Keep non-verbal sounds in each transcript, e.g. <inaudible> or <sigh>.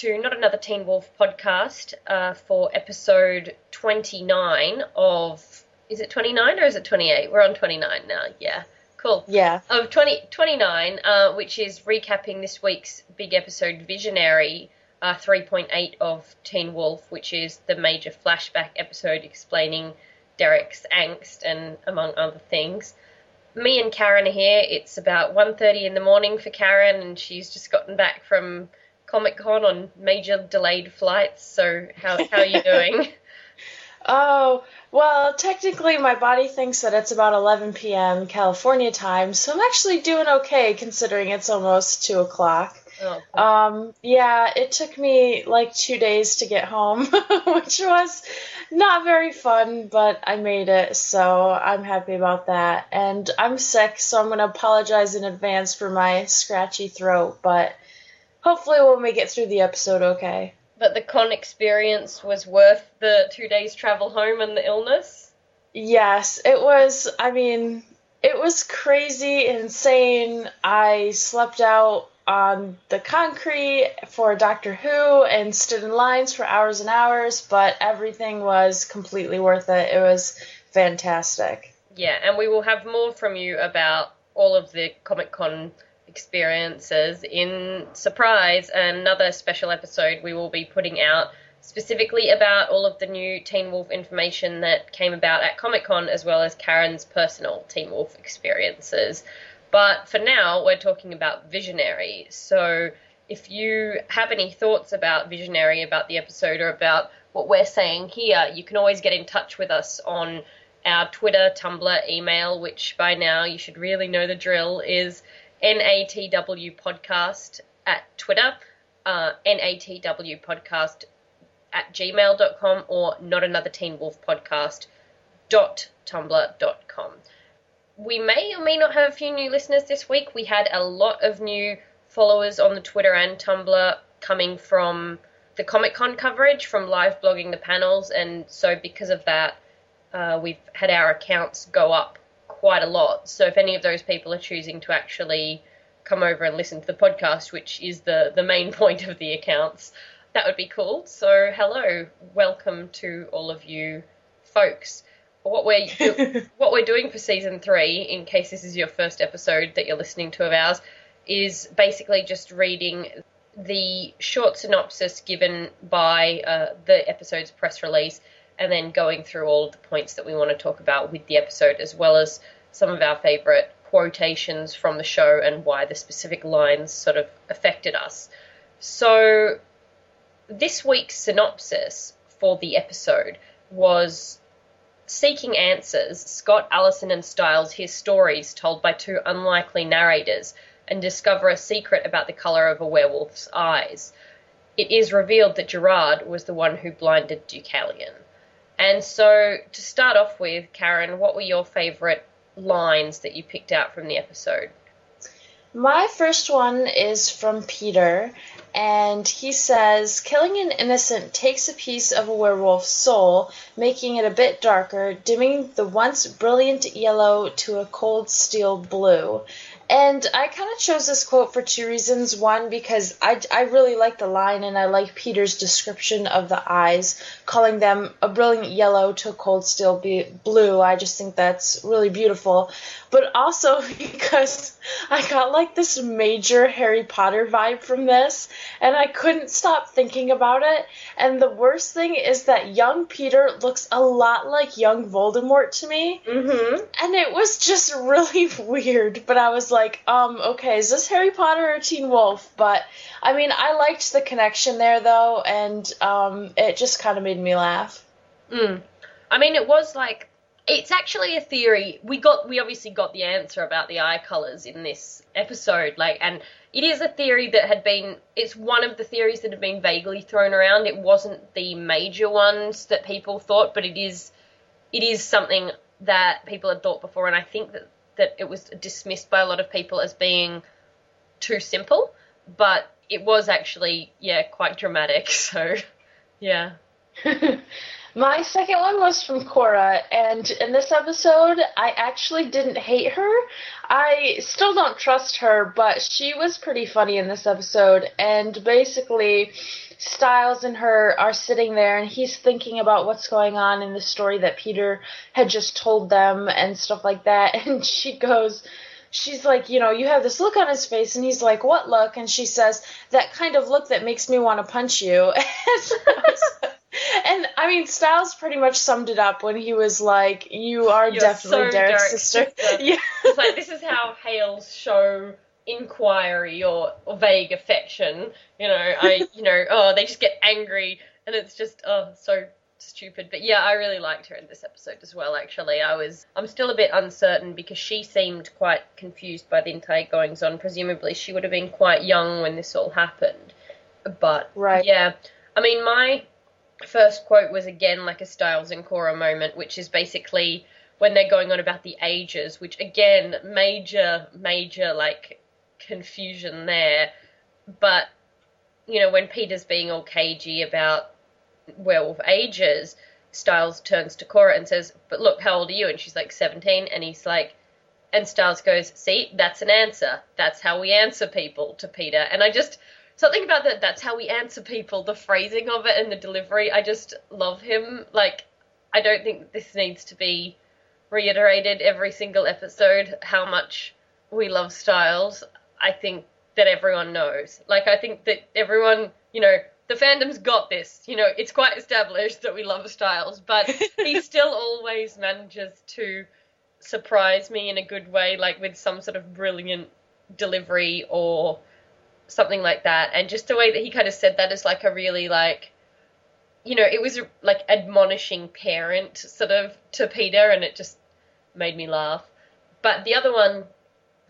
to Not Another Teen Wolf podcast uh, for episode 29 of. Is it 29 or is it 28? We're on 29 now, yeah. Cool. Yeah. Of 20, 29, uh, which is recapping this week's big episode, Visionary uh, 3.8 of Teen Wolf, which is the major flashback episode explaining Derek's angst and among other things me and Karen are here. It's about 1.30 in the morning for Karen, and she's just gotten back from Comic Con on major delayed flights. So how how are you <laughs> doing? oh well, technically my body thinks that it's about 11 p.m. California time, so I'm actually doing okay considering it's almost two o'clock. Oh. Um, yeah, it took me like two days to get home, <laughs> which was not very fun, but I made it, so I'm happy about that. And I'm sick, so I'm going to apologize in advance for my scratchy throat, but hopefully we'll make it through the episode okay. But the con experience was worth the two days travel home and the illness? Yes, it was. I mean, it was crazy, insane. I slept out on the concrete for Doctor Who and stood in lines for hours and hours, but everything was completely worth it. It was fantastic. Yeah, and we will have more from you about all of the Comic Con experiences in Surprise, another special episode we will be putting out specifically about all of the new Teen Wolf information that came about at Comic Con, as well as Karen's personal Teen Wolf experiences. But for now, we're talking about Visionary. So if you have any thoughts about Visionary, about the episode, or about what we're saying here, you can always get in touch with us on our Twitter, Tumblr, email, which by now you should really know the drill, is NATW Podcast at Twitter, uh, NATW Podcast at gmail.com, or not another Teen Wolf Podcast dot we may or may not have a few new listeners this week. We had a lot of new followers on the Twitter and Tumblr coming from the Comic Con coverage, from live blogging the panels, and so because of that, uh, we've had our accounts go up quite a lot. So if any of those people are choosing to actually come over and listen to the podcast, which is the, the main <laughs> point of the accounts, that would be cool. So hello, welcome to all of you folks what we're do- <laughs> what we're doing for season three, in case this is your first episode that you're listening to of ours, is basically just reading the short synopsis given by uh, the episode's press release, and then going through all of the points that we want to talk about with the episode, as well as some of our favorite quotations from the show and why the specific lines sort of affected us. So, this week's synopsis for the episode was Seeking answers, Scott, Allison, and Stiles hear stories told by two unlikely narrators and discover a secret about the colour of a werewolf's eyes. It is revealed that Gerard was the one who blinded Deucalion. And so, to start off with, Karen, what were your favourite lines that you picked out from the episode? My first one is from Peter, and he says killing an innocent takes a piece of a werewolf's soul, making it a bit darker, dimming the once brilliant yellow to a cold steel blue. And I kind of chose this quote for two reasons. One, because I, I really like the line and I like Peter's description of the eyes, calling them a brilliant yellow to a cold steel blue. I just think that's really beautiful. But also <laughs> because I got like this major Harry Potter vibe from this and I couldn't stop thinking about it. And the worst thing is that young Peter looks a lot like young Voldemort to me. Mm-hmm. And it was just <laughs> really weird. But I was like, like, um, okay, is this Harry Potter or Teen Wolf? But I mean, I liked the connection there though, and um, it just kind of made me laugh. Mm. I mean, it was like it's actually a theory. We got we obviously got the answer about the eye colors in this episode, like, and it is a theory that had been. It's one of the theories that had been vaguely thrown around. It wasn't the major ones that people thought, but it is. It is something that people had thought before, and I think that that it was dismissed by a lot of people as being too simple, but it was actually yeah quite dramatic. <laughs> So yeah. <laughs> My second one was from Cora, and in this episode, I actually didn't hate her. I still don't trust her, but she was pretty funny in this episode, and basically, Stiles and her are sitting there, and he's thinking about what's going on in the story that Peter had just told them and stuff like that, <laughs> and she goes, she's like, you know, you have this look on his face, and he's like, what look? And she says, that kind of look that makes me want to punch you. <laughs> and I mean, Stiles pretty much summed it up when he was like, "You are You're definitely so Derek's Derek's sister." sister. yeah, It's like this is how Hales show inquiry or, or vague affection. You know, I <laughs> you know, oh they just get angry and it's just oh so stupid. But yeah, I really liked her in this episode as well actually. I was I'm still a bit uncertain because she seemed quite confused by the entire goings on. Presumably she would have been quite young when this all happened. But Right. yeah. I mean my first quote was again like a Stiles and Cora moment, which is basically when they're going on about the ages, which again, major, major like confusion there. But, you know, when Peter's being all cagey about werewolf ages, Stiles turns to Cora and says, But look, how old are you? And she's like 17. And he's like, and Stiles goes, See, that's an answer. That's how we answer people to Peter. And I just, something about that, that's how we answer people, the phrasing of it and the delivery, I just love him. Like, I don't think this needs to be reiterated every single episode how much we love Stiles. I think that everyone knows. Like, I think that everyone, you know, the fandom's got this. You know, it's quite established that we love Stiles, but <laughs> he still always manages to surprise me in a good way, like with some sort of brilliant delivery or something like that. And just the way that he kind of said that is like a really like, you know, it was like admonishing parent sort of to Peter, and it just made me laugh. But the other one,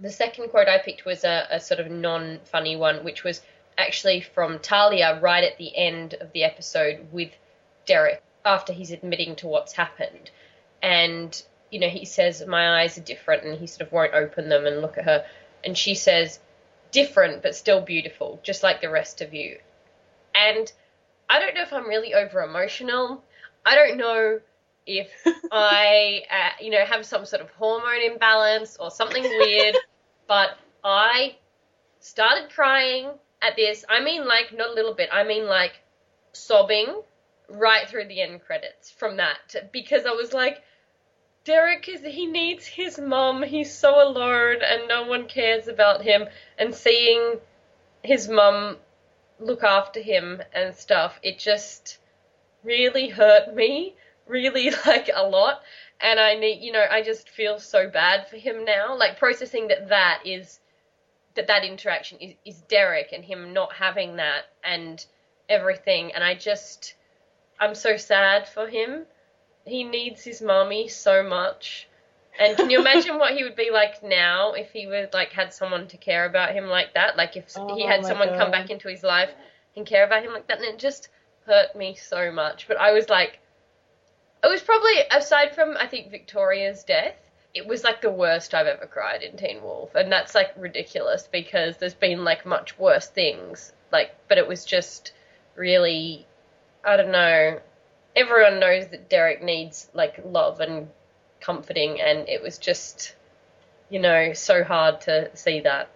the second quote I picked was a, a sort of non funny one, which was actually from Talia right at the end of the episode with Derek after he's admitting to what's happened. And, you know, he says, My eyes are different, and he sort of won't open them and look at her. And she says, Different, but still beautiful, just like the rest of you. And I don't know if I'm really over emotional. I don't know if I, uh, you know, have some sort of hormone imbalance or something weird, <laughs> but I started crying at this. I mean, like, not a little bit, I mean, like, sobbing right through the end credits from that because I was like, Derek is he needs his mom. He's so alone and no one cares about him. And seeing his mom look after him and stuff, it just really hurt me, really <laughs> like a lot. And I need, you know, I just feel so bad for him now. Like processing that that is that that interaction is, is Derek and him not having that and everything. And I just, I'm so sad for him. He needs his mommy so much. And can you <laughs> imagine what he would be like now if he would like had someone to care about him like that? Like if Oh he had someone come back into his life and care about him like that, and it just hurt me so much. But I was like, it was probably aside from I think Victoria's death, it was like the worst I've ever cried in Teen Wolf, and that's like ridiculous because there's been like much worse things. Like, but it was just really, I don't know. Everyone knows that Derek needs like love and comforting, and it was just, you know, so hard to see that.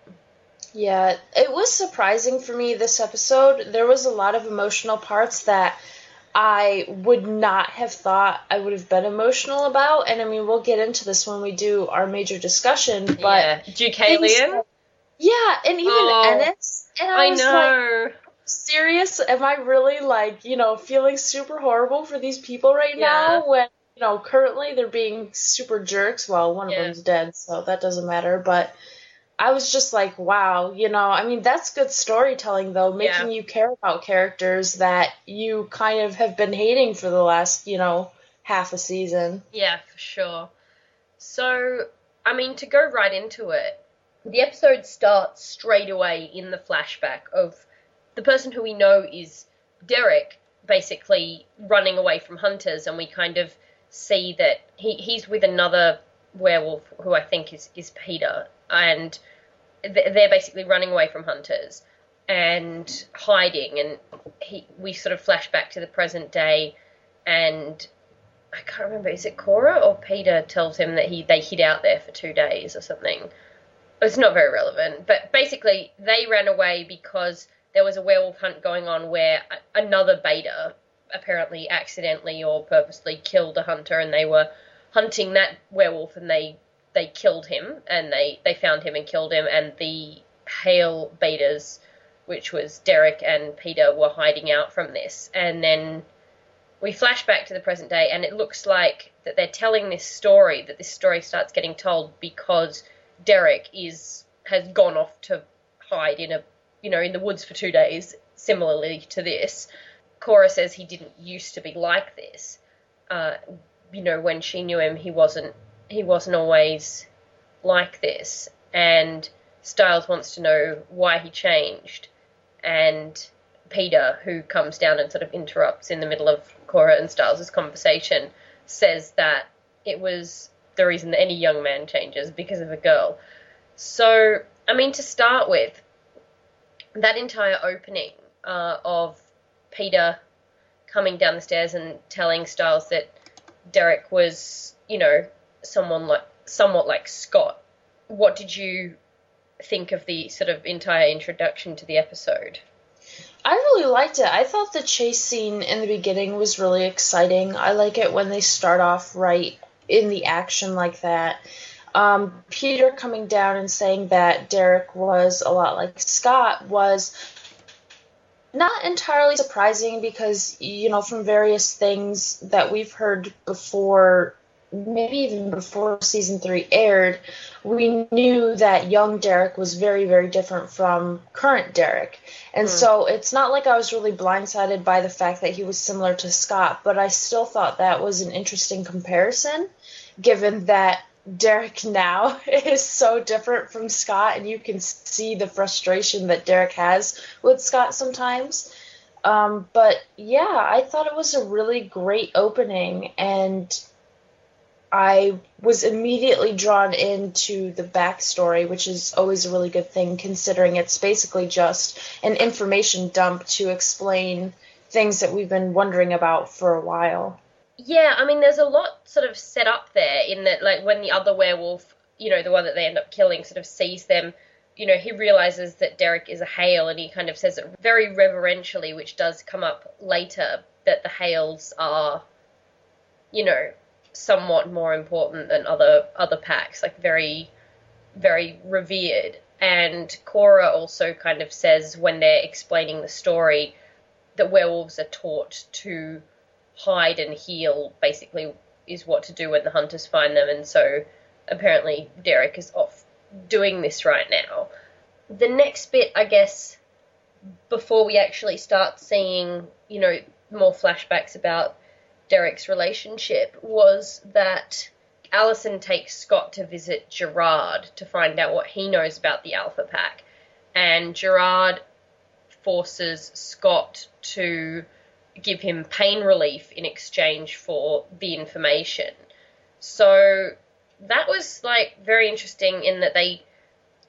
Yeah, it was surprising for me this episode. There was a lot of emotional parts that I would not have thought I would have been emotional about. And I mean, we'll get into this when we do our major discussion, but yeah, Deucalion. yeah, and even Oh, Ennis. And I, I was like, know. serious? Am I really like, you know, feeling super horrible for these people right Yeah. now when, you know, currently they're being super jerks? Well, one of them's dead, so that doesn't matter, but I was just like, wow, you know, I mean, that's good storytelling though, making you care about characters that you kind of have been hating for the last, you know, half a season. Yeah, for sure. So, I mean, to go right into it, the episode starts straight away in the flashback of the person who we know is Derek, basically running away from hunters, and we kind of see that he, he's with another werewolf who I think is, is Peter, and they're basically running away from hunters and hiding, and he we sort of flash back to the present day and I can't remember. Is it Cora or Peter tells him that he they hid out there for two days or something? It's not very relevant, but basically they ran away because there was a werewolf hunt going on where another beta apparently accidentally or purposely killed a hunter, and they were hunting that werewolf, and they they killed him, and they they found him and killed him, and the Hale betas, which was Derek and Peter, were hiding out from this, and then we flash back to the present day, and it looks like that they're telling this story. That this story starts getting told because Derek is has gone off to hide in a you know in the woods for two days, similarly to this, Cora says he didn't used to be like this. Uh, you know, when she knew him, he wasn't he wasn't always like this. And Stiles wants to know why he changed. And Peter, who comes down and sort of interrupts in the middle of Cora and Stiles' conversation, says that it was the reason that any young man changes because of a girl. So, I mean, to start with, that entire opening uh, of Peter coming down the stairs and telling Stiles that Derek was, you know, someone like somewhat like Scott. What did you think of the sort of entire introduction to the episode? I really liked it. I thought the chase scene in the beginning was really exciting. I like it when they start off right in the action like that. Um, Peter coming down and saying that Derek was a lot like Scott was not entirely surprising because you know from various things that we've heard before maybe even before season 3 aired we knew that young Derek was very very different from current Derek and mm. so it's not like I was really blindsided by the fact that he was similar to Scott but I still thought that was an interesting comparison given that Derek now <laughs> is so different from Scott, and you can see the frustration that Derek has with Scott sometimes. Um, but yeah, I thought it was a really great opening, and I was immediately drawn into the backstory, which is always a really good thing considering it's basically just an information dump to explain things that we've been wondering about for a while. Yeah, I mean, there's a lot sort of set up there in that, like, when the other werewolf, you know, the one that they end up killing, sort of sees them, you know, he realizes that Derek is a Hale and he kind of says it very reverentially, which does come up later, that the Hales are, you know, somewhat more important than other other packs, like very, very revered. And Cora also kind of says when they're explaining the story that werewolves are taught to hide and heal basically is what to do when the hunters find them, and so apparently Derek is off doing this right now. The next bit, I guess, before we actually start seeing, you know, more flashbacks about Derek's relationship, was that Allison takes Scott to visit Gerard to find out what he knows about the Alpha Pack, and Gerard forces Scott to give him pain relief in exchange for the information. So that was like very interesting in that they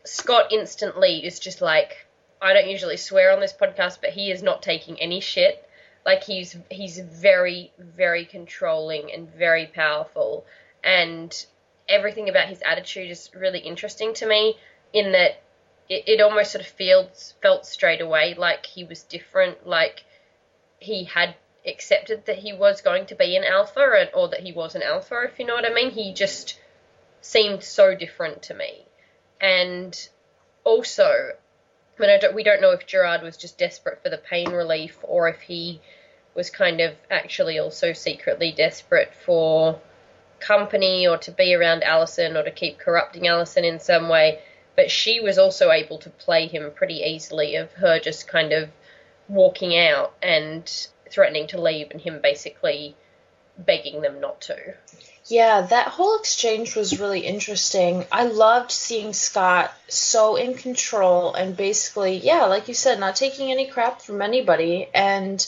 Scott instantly is just like I don't usually swear on this podcast, but he is not taking any shit. Like he's he's very very controlling and very powerful, and everything about his attitude is really interesting to me. In that it, it almost sort of feels felt straight away like he was different. Like he had accepted that he was going to be an alpha and, or that he was an alpha, if you know what I mean. He just seemed so different to me. And also, I mean, I don't, we don't know if Gerard was just desperate for the pain relief or if he was kind of actually also secretly desperate for company or to be around Allison or to keep corrupting Allison in some way. But she was also able to play him pretty easily, of her just kind of walking out and threatening to leave and him basically begging them not to. Yeah, that whole exchange was really interesting. I loved seeing Scott so in control and basically, yeah, like you said, not taking any crap from anybody. And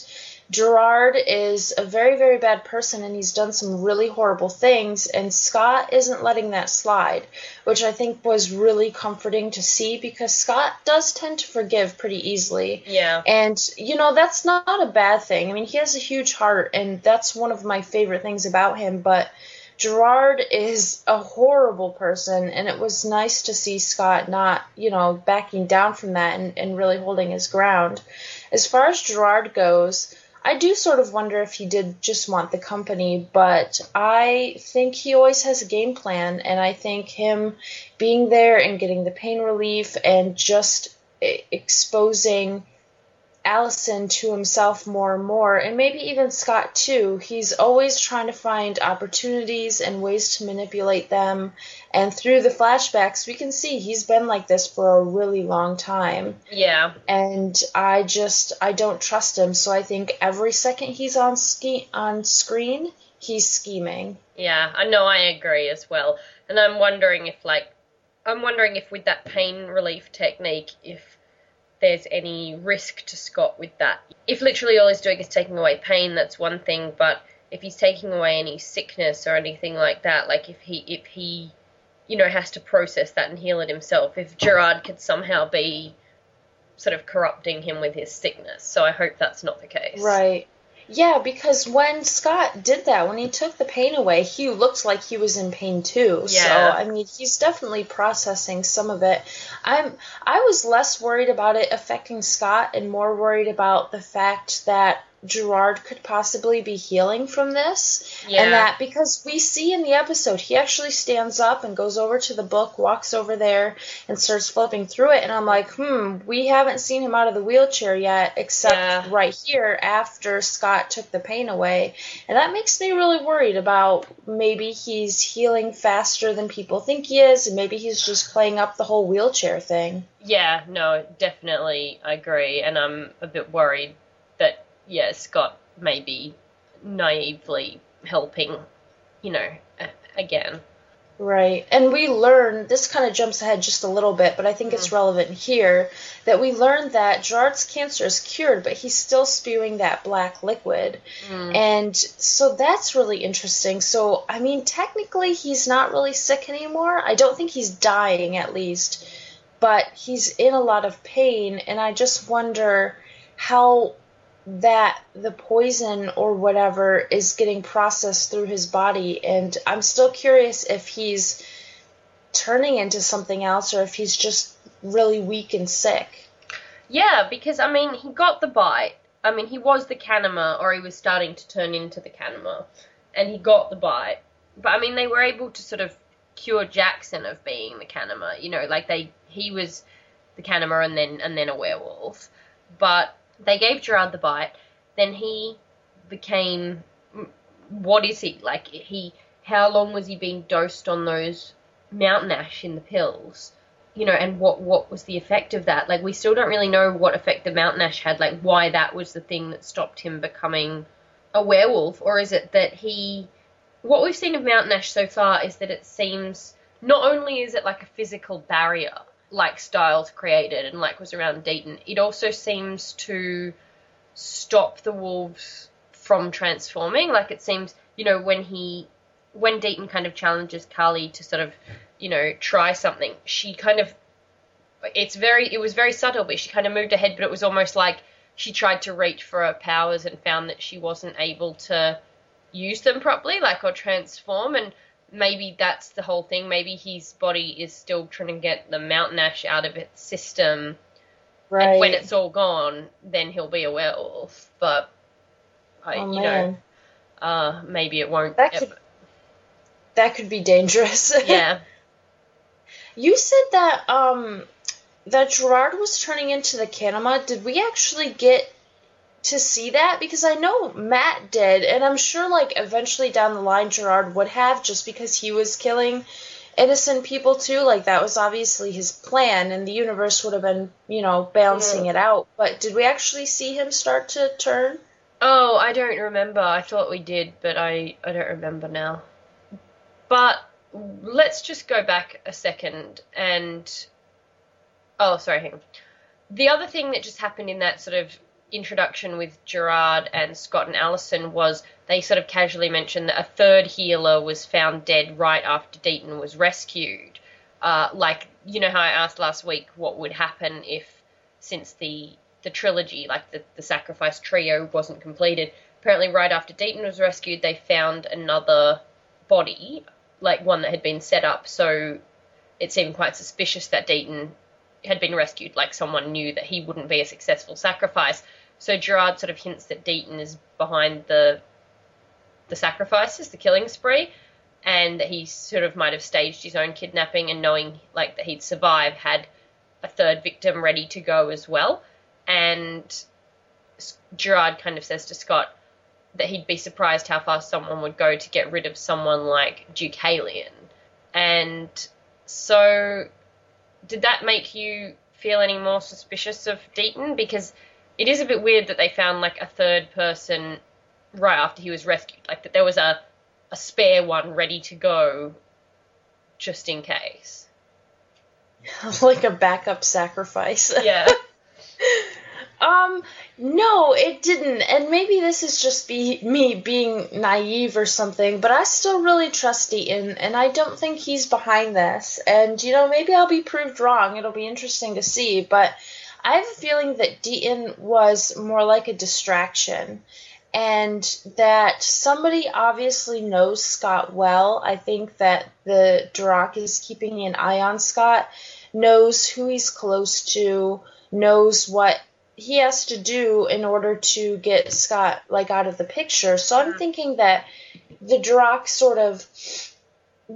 Gerard is a very, very bad person and he's done some really horrible things, and Scott isn't letting that slide, which I think was really comforting to see because Scott does tend to forgive pretty easily. Yeah. And, you know, that's not a bad thing. I mean, he has a huge heart, and that's one of my favorite things about him, but. Gerard is a horrible person, and it was nice to see Scott not, you know, backing down from that and, and really holding his ground. As far as Gerard goes, I do sort of wonder if he did just want the company, but I think he always has a game plan, and I think him being there and getting the pain relief and just exposing Allison to himself more and more, and maybe even Scott too. He's always trying to find opportunities and ways to manipulate them. And through the flashbacks, we can see he's been like this for a really long time. Yeah. And I just I don't trust him. So I think every second he's on ski on screen, he's scheming. Yeah, I know. I agree as well. And I'm wondering if like I'm wondering if with that pain relief technique, if there's any risk to Scott with that. If literally all he's doing is taking away pain, that's one thing, but if he's taking away any sickness or anything like that, like if he if he you know has to process that and heal it himself, if Gerard could somehow be sort of corrupting him with his sickness. So I hope that's not the case. Right. Yeah, because when Scott did that, when he took the pain away, he looked like he was in pain too. Yeah. So I mean, he's definitely processing some of it. I'm I was less worried about it affecting Scott and more worried about the fact that Gerard could possibly be healing from this. Yeah. And that because we see in the episode, he actually stands up and goes over to the book, walks over there, and starts flipping through it. And I'm like, hmm, we haven't seen him out of the wheelchair yet, except Yeah. right here after Scott took the pain away. And that makes me really worried about maybe he's healing faster than people think he is, and maybe he's just playing up the whole wheelchair thing. Yeah, no, definitely I agree, and I'm a bit worried yeah, Scott may be naively helping, you know, again. Right. And we learn, this kind of jumps ahead just a little bit, but I think it's mm-hmm. relevant here, that we learned that Gerard's cancer is cured, but he's still spewing that black liquid. Mm. And so that's really interesting. So, I mean, technically, he's not really sick anymore. I don't think he's dying, at least, but he's in a lot of pain, and I just wonder how that the poison or whatever is getting processed through his body and I'm still curious if he's turning into something else or if he's just really weak and sick. Yeah, because I mean, he got the bite. I mean, he was the Kanima, or he was starting to turn into the Kanima, and he got the bite. But I mean, they were able to sort of cure Jackson of being the Kanima. You know, like they he was the Kanima and then and then a werewolf. But they gave Gerard the bite. Then he became what is he like? He how long was he being dosed on those mountain ash in the pills? you know, and what what was the effect of that? Like we still don't really know what effect the mountain ash had, like why that was the thing that stopped him becoming a werewolf, or is it that he what we've seen of mountain ash so far is that it seems not only is it like a physical barrier like Stiles created and like was around Deaton, it also seems to stop the wolves from transforming. Like it seems, you know, when he when Deaton kind of challenges Kali to sort of, you know, try something, she kind of it's very it was very subtle, but she kind of moved ahead, but it was almost like she tried to reach for her powers and found that she wasn't able to use them properly, like or transform and maybe that's the whole thing. Maybe his body is still trying to get the mountain ash out of its system Right. and when it's all gone, then he'll be a werewolf. But I, oh, you man. know, uh, maybe it won't. That could- ever- that could be dangerous. <laughs> yeah, You said that um that Gerard was turning into the Kanima. Did we actually get to see that? Because I know Matt did, and I'm sure like eventually down the line Gerard would have just because he was killing innocent people too. Like that was obviously his plan and the universe would have been, you know, balancing it out. But did we actually see him start to turn? Oh, I don't remember. I thought we did, but I, I don't remember now. But let's just go back a second and. Oh, sorry, hang on. The other thing that just happened in that sort of introduction with Gerard and Scott and Allison was they sort of casually mentioned that a third healer was found dead right after Deaton was rescued. Uh, like you know how I asked last week what would happen if since the the trilogy, like the, the sacrifice trio wasn't completed, apparently right after Deaton was rescued they found another body, like one that had been set up, so it seemed quite suspicious that Deaton had been rescued, like someone knew that he wouldn't be a successful sacrifice. So Gerard sort of hints that Deaton is behind the the sacrifices, the killing spree, and that he sort of might have staged his own kidnapping and knowing like that he'd survive had a third victim ready to go as well. And Gerard kind of says to Scott that he'd be surprised how far someone would go to get rid of someone like Deucalion. And so did that make you feel any more suspicious of Deaton? Because it is a bit weird that they found like a third person right after he was rescued. Like that there was a a spare one ready to go just in case. <laughs> like a backup sacrifice. Yeah. <laughs> um no, it didn't. And maybe this is just be me being naive or something, but I still really trust Deaton and I don't think he's behind this. And you know, maybe I'll be proved wrong. It'll be interesting to see, but I have a feeling that Deaton was more like a distraction and that somebody obviously knows Scott well. I think that the Darach is keeping an eye on Scott, knows who he's close to, knows what he has to do in order to get Scott like out of the picture. So I'm thinking that the Darach sort of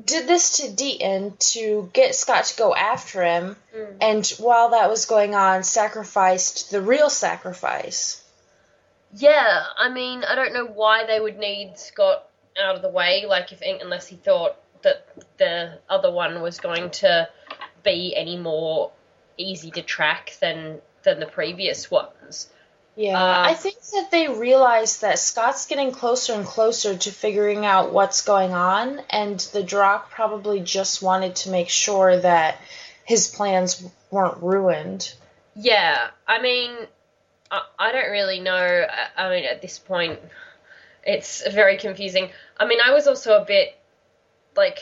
did this to Deaton to get Scott to go after him, mm. and while that was going on, sacrificed the real sacrifice. Yeah, I mean, I don't know why they would need Scott out of the way, like if unless he thought that the other one was going to be any more easy to track than than the previous ones. Yeah, uh, I think that they realize that Scott's getting closer and closer to figuring out what's going on, and the Darach probably just wanted to make sure that his plans weren't ruined. Yeah, I mean, I, I don't really know. I, I mean, at this point, it's very confusing. I mean, I was also a bit like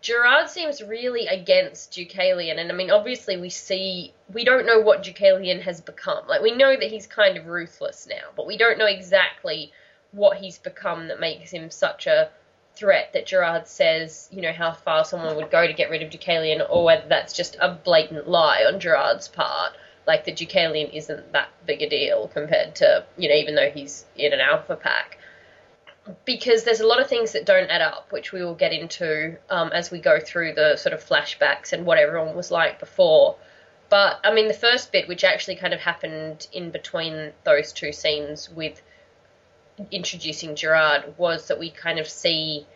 Gerard seems really against Deucalion, and I mean, obviously, we see we don't know what Deucalion has become. Like, we know that he's kind of ruthless now, but we don't know exactly what he's become that makes him such a threat that Gerard says, you know, how far someone would go to get rid of Deucalion, or whether that's just a blatant lie on Gerard's part. Like, the Deucalion isn't that big a deal compared to, you know, even though he's in an alpha pack because there's a lot of things that don't add up, which we will get into um, as we go through the sort of flashbacks and what everyone was like before. But I mean, the first bit, which actually kind of happened in between those two scenes with introducing Gerard, was that we kind of see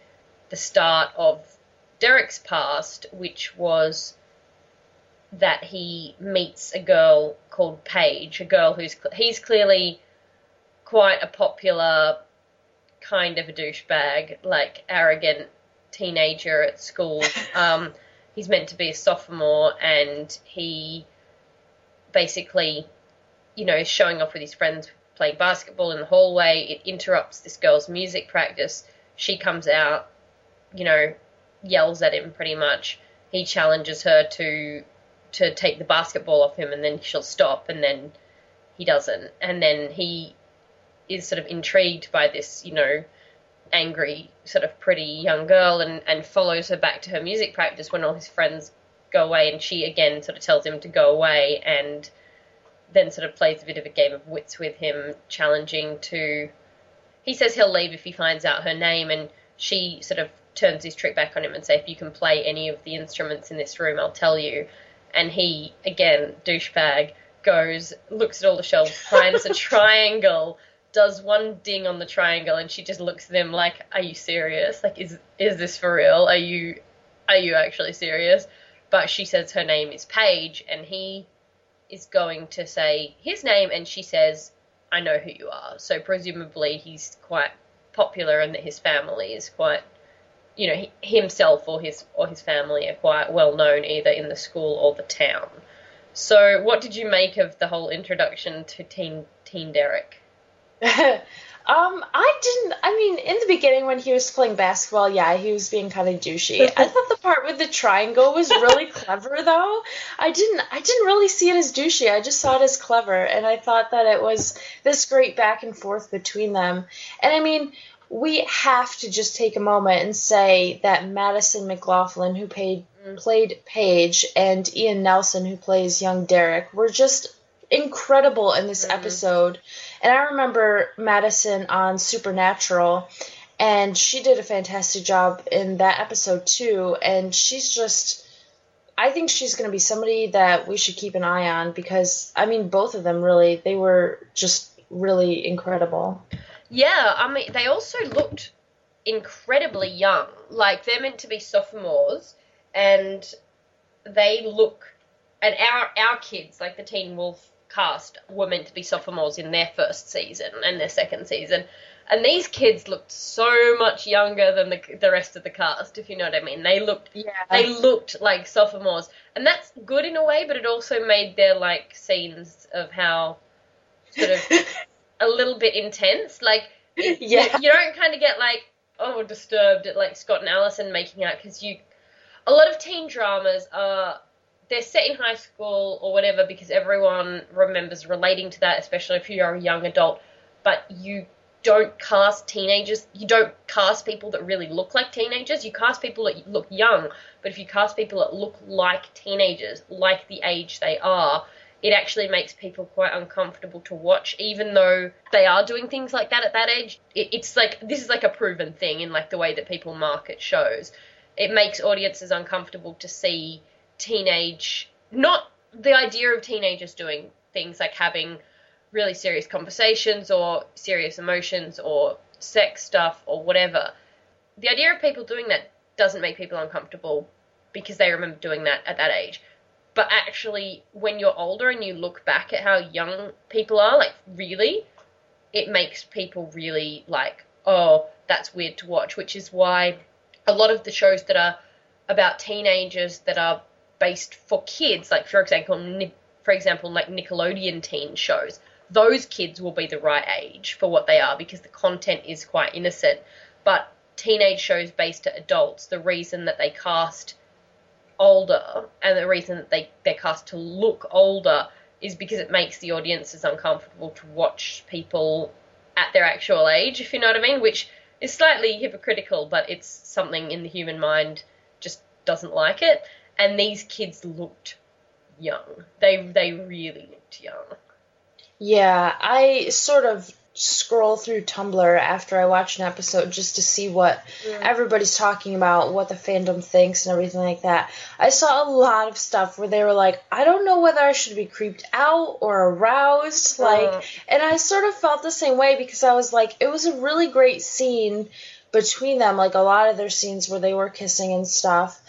the start of Derek's past, which was that he meets a girl called Paige, a girl who's he's clearly quite a popular kind of a douchebag, like arrogant teenager at school. <laughs> Um, he's meant to be a sophomore, and he basically, you know, is showing off with his friends playing basketball in the hallway. It interrupts this girl's music practice. She comes out, you know, yells at him pretty much. He challenges her to to take the basketball off him, and then she'll stop, and then he doesn't, and then he is sort of intrigued by this, you know, angry, sort of pretty young girl and, and follows her back to her music practice when all his friends go away and she again sort of tells him to go away and then sort of plays a bit of a game of wits with him, challenging to. He says he'll leave if he finds out her name, and she sort of turns his trick back on him and say, if you can play any of the instruments in this room, I'll tell you. And he, again, douchebag, goes, looks at all the shelves, finds a <laughs> triangle does one ding on the triangle and she just looks at him like, "Are you serious? Like, is is this for real? Are you are you actually serious?" But she says her name is Paige, and he is going to say his name, and she says, "I know who you are." So presumably he's quite popular, and that his family is quite, you know, he, himself or his or his family are quite well known either in the school or the town. So, what did you make of the whole introduction to teen Teen Derek? <laughs> Um, I didn't. I mean, in the beginning when he was playing basketball, yeah, he was being kind of douchey. <laughs> I thought the part with the triangle was really clever, though. I didn't. I didn't really see it as douchey. I just saw it as clever, and I thought that it was this great back and forth between them. And I mean, we have to just take a moment and say that Madison McLaughlin, who paid, played Paige, and Ian Nelson, who plays young Derek, were just incredible in this mm-hmm. episode. And I remember Madison on Supernatural, and she did a fantastic job in that episode too. And she's just, I think she's going to be somebody that we should keep an eye on because, I mean, both of them really, they were just really incredible. Yeah, I mean, they also looked incredibly young. Like, they're meant to be sophomores, and they look, and our, our kids, like the Teen Wolf cast were meant to be sophomores in their first season and their second season. And these kids looked so much younger than the the rest of the cast, if you know what I mean. They looked yeah. they looked like sophomores, and that's good in a way, but it also made their like scenes of how sort of <laughs> a little bit intense. Like <laughs> yeah. you, you don't kind of get like oh disturbed at like Scott and Allison making out because you a lot of teen dramas are they're set in high school or whatever because everyone remembers relating to that, especially if you're a young adult. But you don't cast teenagers. You don't cast people that really look like teenagers. You cast people that look young. But if you cast people that look like teenagers, like the age they are, it actually makes people quite uncomfortable to watch, even though they are doing things like that at that age. It, it's like this is like a proven thing in like the way that people market shows. It makes audiences uncomfortable to see teenage, not the idea of teenagers doing things like having really serious conversations or serious emotions or sex stuff or whatever. The idea of people doing that doesn't make people uncomfortable because they remember doing that at that age. But actually, when you're older and you look back at how young people are, like really, it makes people really like, oh, that's weird to watch, which is why a lot of the shows that are about teenagers that are based for kids, like for example, for example, like Nickelodeon teen shows, those kids will be the right age for what they are because the content is quite innocent. But teenage shows based at adults, the reason that they cast older and the reason that they they're cast to look older is because it makes the audiences uncomfortable to watch people at their actual age, if you know what I mean, which is slightly hypocritical, but it's something in the human mind just doesn't like it and these kids looked young. They they really looked young. Yeah, I sort of scroll through Tumblr after I watch an episode just to see what yeah. everybody's talking about, what the fandom thinks, and everything like that. I saw a lot of stuff where they were like, I don't know whether I should be creeped out or aroused. Like, and I sort of felt the same way because I was like, it was a really great scene between them, like a lot of their scenes where they were kissing and stuff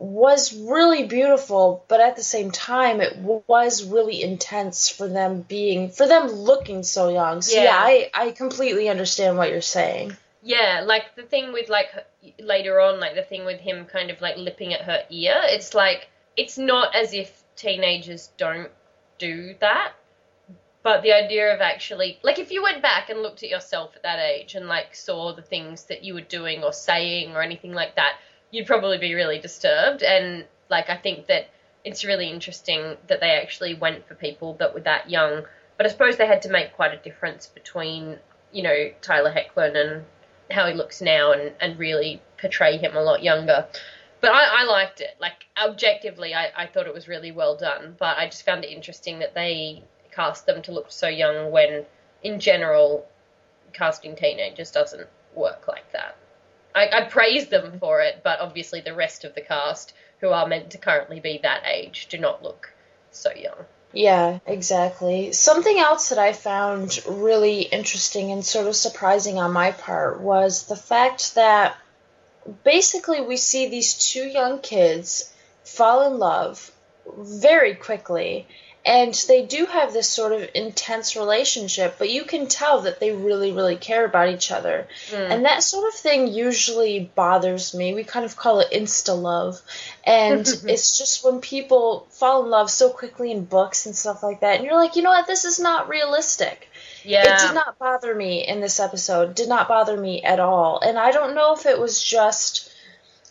was really beautiful, but at the same time, it was really intense for them being, for them looking so young. So yeah, yeah I, I completely understand what you're saying. Yeah, like the thing with like later on, like the thing with him kind of like lipping at her ear, it's like, it's not as if teenagers don't do that. But the idea of actually, like, if you went back and looked at yourself at that age and, like, saw the things that you were doing or saying or anything like that, you'd probably be really disturbed. And like I think that it's really interesting that they actually went for people that were that young. But I suppose they had to make quite a difference between you know Tyler Hoechlin and how he looks now, and and really portray him a lot younger. But I, I liked it. Like objectively, I, I thought it was really well done. But I just found it interesting that they cast them to look so young when, in general, casting teenagers doesn't work like that. I, I praise them for it, but obviously the rest of the cast, who are meant to currently be that age, do not look so young. Yeah, exactly. Something else that I found really interesting and sort of surprising on my part was the fact that basically we see these two young kids fall in love very quickly and they do have this sort of intense relationship but you can tell that they really really care about each other mm. and that sort of thing usually bothers me we kind of call it insta love and <laughs> it's just when people fall in love so quickly in books and stuff like that and you're like you know what this is not realistic Yeah. It did not bother me in this episode. Did not bother me at all. And I don't know if it was just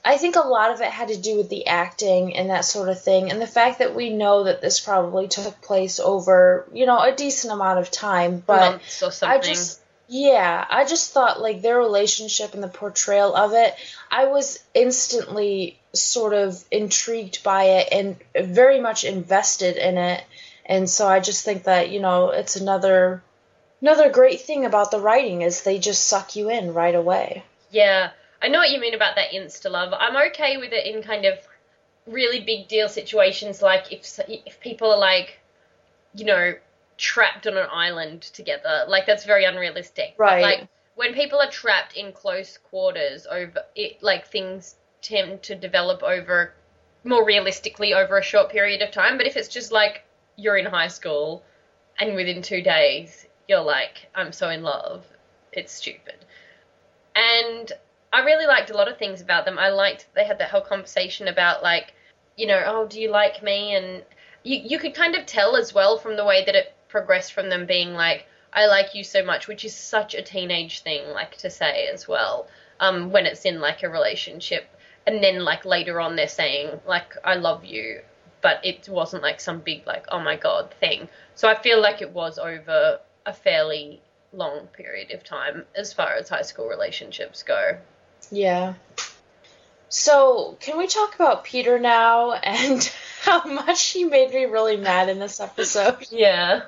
I think a lot of it had to do with the acting and that sort of thing, and the fact that we know that this probably took place over, you know, a decent amount of time. But Months or something. I just, yeah, I just thought like their relationship and the portrayal of it, I was instantly sort of intrigued by it and very much invested in it. And so I just think that, you know, it's another another great thing about the writing is they just suck you in right away. Yeah, I know what you mean about that insta love. I'm okay with it in kind of really big deal situations, like if if people are like, you know, trapped on an island together. Like that's very unrealistic. Right. But, like when people are trapped in close quarters over it, like things tend to develop over more realistically over a short period of time. But if it's just like you're in high school and within two days you're like, I'm so in love, it's stupid. And I really liked a lot of things about them. I liked they had that whole conversation about like, you know, oh, do you like me? And you you could kind of tell as well from the way that it progressed from them being like, I like you so much, which is such a teenage thing like to say as well. Um, when it's in like a relationship, and then like later on they're saying like I love you, but it wasn't like some big like oh my god thing. So I feel like it was over a fairly long period of time as far as high school relationships go. Yeah. So, can we talk about Peter now <laughs> and how much he made me really mad in this episode? <laughs> Yeah.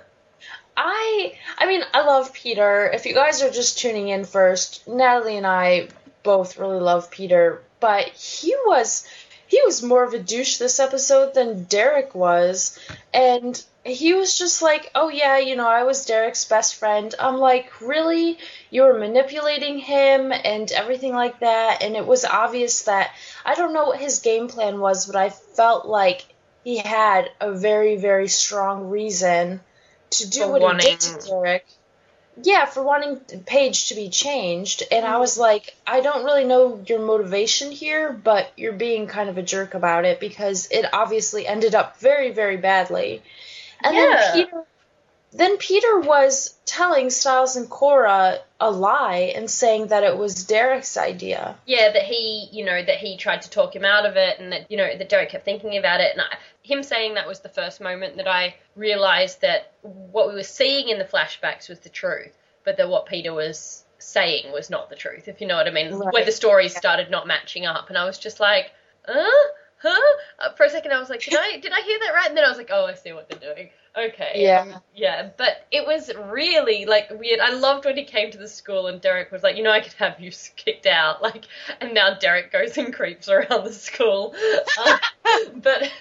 I I mean, I love Peter. If you guys are just tuning in first, Natalie and I both really love Peter, but he was he was more of a douche this episode than Derek was. And he was just like, oh yeah, you know, I was Derek's best friend. I'm like, really? You were manipulating him and everything like that. And it was obvious that I don't know what his game plan was, but I felt like he had a very, very strong reason to do For what wanting- he did to Derek. Yeah, for wanting Paige to be changed. And I was mm-hmm. like, I don't really know your motivation here, but you're being kind of a jerk about it because it obviously ended up very, very badly. And Yeah. then Peter then Peter was telling Stiles and Cora a lie and saying that it was Derek's idea. Yeah, that he, you know, that he tried to talk him out of it, and that you know that Derek kept thinking about it, and I, him saying that was the first moment that I realized that what we were seeing in the flashbacks was the truth, but that what Peter was saying was not the truth. If you know what I mean, Right. where the stories started not matching up, and I was just like, uh, huh? Uh, For a second, I was like, did I did I hear that right? And then I was like, oh, I see what they're doing. Okay. Yeah. um, yeah, but it was really like weird. I loved when he came to the school and Derek was like, you know, I could have you kicked out, <laughs> like, and now Derek goes and creeps around the school. Um, <laughs> but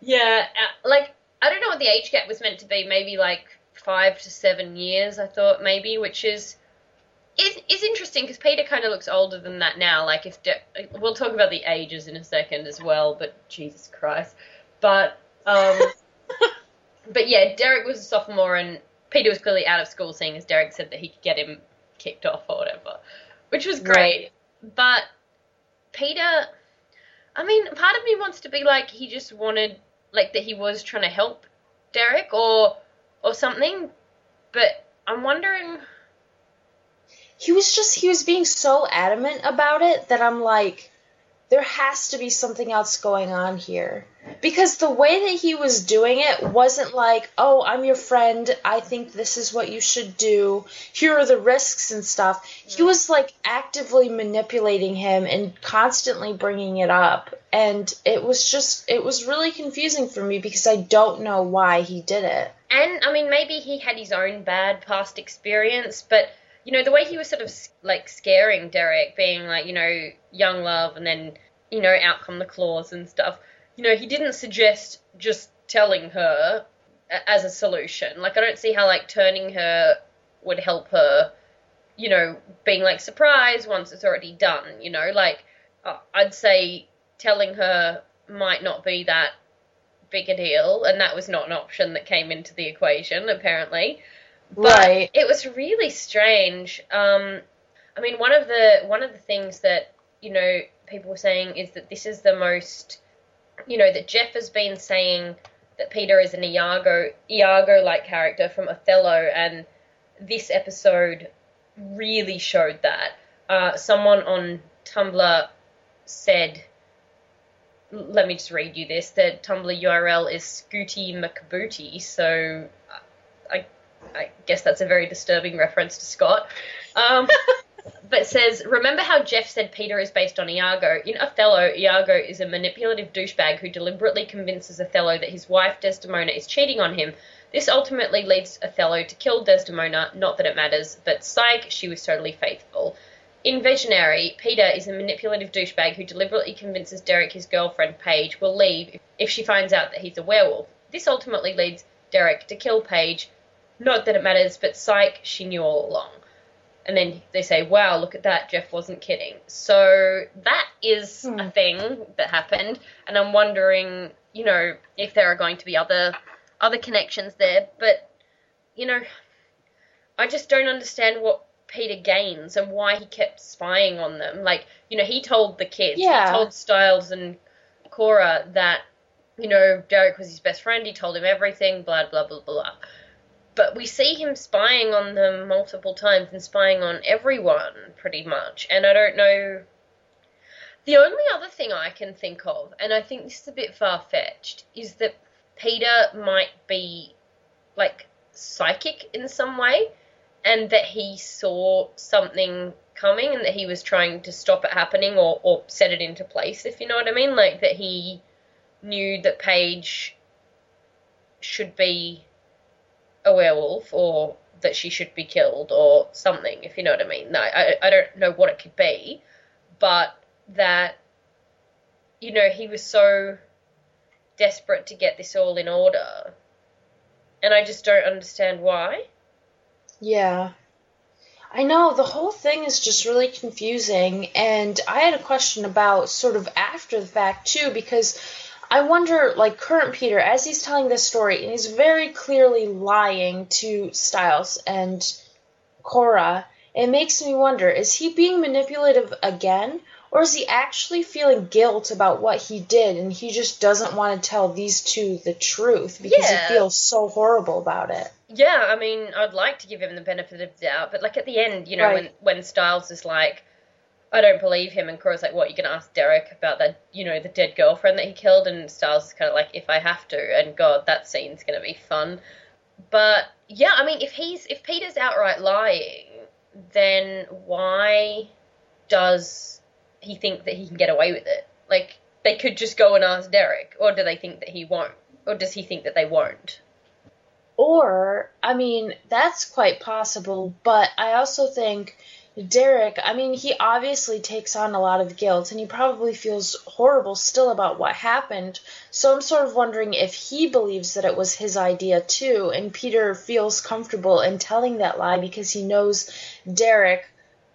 yeah, uh, like I don't know what the age gap was meant to be. Maybe like five to seven years. I thought maybe, which is is is interesting because Peter kind of looks older than that now. Like if De- we'll talk about the ages in a second as well, but Jesus Christ, but um. <laughs> But yeah, Derek was a sophomore and Peter was clearly out of school, seeing as Derek said that he could get him kicked off or whatever, which was great. But Peter, I mean, part of me wants to be like he just wanted, like that he was trying to help Derek or or something, but I'm wondering. He was just he was being so adamant about it that I'm like there has to be something else going on here. Because the way that he was doing it wasn't like, "Oh, I'm your friend. I think this is what you should do. Here are the risks and stuff." He was like actively manipulating him and constantly bringing it up. And it was just it was really confusing for me because I don't know why he did it. And I mean, maybe he had his own bad past experience, but you know, the way he was sort of like scaring Derek, being like, you know, young love, and then you know, out come the claws and stuff. You know, he didn't suggest just telling her as a solution. Like, I don't see how like turning her would help her. You know, being like surprised once it's already done. You know, like I'd say telling her might not be that big a deal, and that was not an option that came into the equation apparently. But Right. it was really strange. Um, I mean, one of the one of the things that you know people were saying is that this is the most, you know, that Jeff has been saying that Peter is an Iago Iago like character from Othello, and this episode really showed that. Uh, someone on Tumblr said, let me just read you this. The Tumblr URL is Scooty McBooty, so I, guess that's a very disturbing reference to Scott. Um, <laughs> but says, remember how Jeff said Peter is based on Iago? In Othello, Iago is a manipulative douchebag who deliberately convinces Othello that his wife Desdemona is cheating on him. This ultimately leads Othello to kill Desdemona, not that it matters, but psych, she was totally faithful. In Visionary, Peter is a manipulative douchebag who deliberately convinces Derek his girlfriend, Paige, will leave if she finds out that he's a werewolf. This ultimately leads Derek to kill Paige, not that it matters, but psych, she knew all along and then they say, "Wow, look at that! Jeff wasn't kidding." So that is hmm. a thing that happened, and I'm wondering, you know, if there are going to be other other connections there. But you know, I just don't understand what Peter gains and why he kept spying on them. Like, you know, he told the kids, yeah. he told Stiles and Cora that, you know, Derek was his best friend. He told him everything. Blah blah blah blah but we see him spying on them multiple times and spying on everyone pretty much. And I don't know. The only other thing I can think of, and I think this is a bit far fetched, is that Peter might be like psychic in some way and that he saw something coming and that he was trying to stop it happening or, or set it into place, if you know what I mean. Like that he knew that Paige should be a werewolf or that she should be killed or something, if you know what I mean. I, I don't know what it could be, but that, you know, he was so desperate to get this all in order. And I just don't understand why. Yeah. I know, the whole thing is just really confusing. And I had a question about sort of after the fact, too, because I wonder, like current Peter, as he's telling this story, and he's very clearly lying to Stiles and Cora, it makes me wonder: is he being manipulative again, or is he actually feeling guilt about what he did, and he just doesn't want to tell these two the truth because yeah. he feels so horrible about it? Yeah, I mean, I'd like to give him the benefit of the doubt, but like at the end, you know, right. when when Stiles is like I don't believe him. And Cora's like, what, you going to ask Derek about that, you know, the dead girlfriend that he killed? And Stiles is kind of like, if I have to. And God, that scene's going to be fun. But yeah, I mean, if he's, if Peter's outright lying, then why does he think that he can get away with it? Like, they could just go and ask Derek. Or do they think that he won't? Or does he think that they won't? Or, I mean, that's quite possible. But I also think Derek, I mean, he obviously takes on a lot of guilt and he probably feels horrible still about what happened. So I'm sort of wondering if he believes that it was his idea too, and Peter feels comfortable in telling that lie because he knows Derek,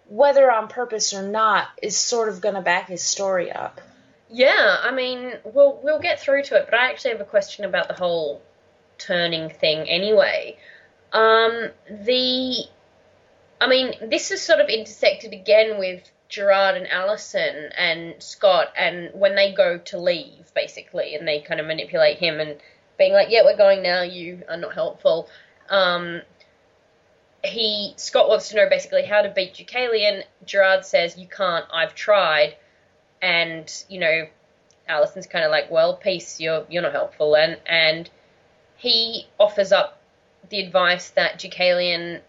whether on purpose or not, is sort of going to back his story up. Yeah, I mean, we'll we'll get through to it, but I actually have a question about the whole turning thing anyway. Um, the I mean, this is sort of intersected again with Gerard and Allison and Scott, and when they go to leave, basically, and they kind of manipulate him and being like, "Yeah, we're going now. You are not helpful." Um, he Scott wants to know basically how to beat Deucalion. Gerard says, "You can't. I've tried," and you know, Allison's kind of like, "Well, peace. You're you're not helpful," and and he offers up the advice that Deucalion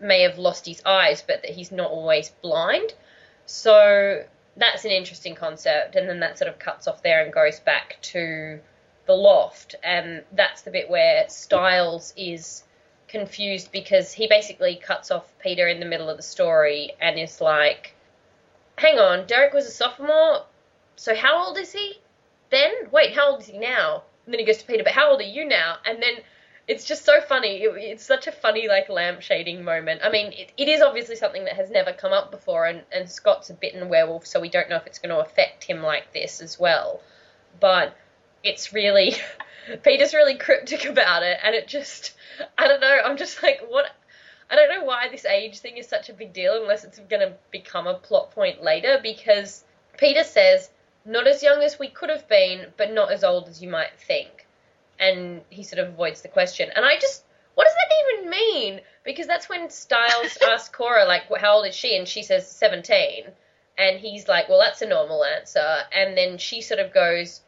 may have lost his eyes, but that he's not always blind. So that's an interesting concept, and then that sort of cuts off there and goes back to the loft, and that's the bit where Stiles is confused because he basically cuts off Peter in the middle of the story and is like, "Hang on, Derek was a sophomore, so how old is he then? Wait, how old is he now?" And then he goes to Peter, "But how old are you now?" And then it's just so funny. It, it's such a funny like lamp shading moment. I mean, it, it is obviously something that has never come up before, and, and Scott's a bitten werewolf, so we don't know if it's going to affect him like this as well. But it's really <laughs> Peter's really cryptic about it, and it just I don't know. I'm just like what. I don't know why this age thing is such a big deal unless it's going to become a plot point later because Peter says, not as young as we could have been, but not as old as you might think and he sort of avoids the question. And I just what does that even mean? Because that's when Stiles <laughs> asks Cora, like, how old is she? And she says 17. And he's like, well, that's a normal answer. And then she sort of goes,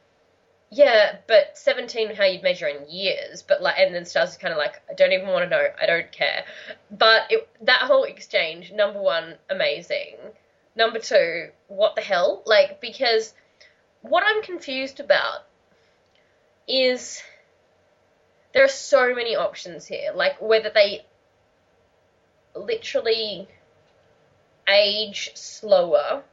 yeah, but 17, how you'd measure in years. But like, and then Stiles is kind of like, I don't even want to know. I don't care. But it, that whole exchange, number one, amazing. Number two, what the hell? Like, because what I'm confused about is there are so many options here. Like, whether they literally age slower.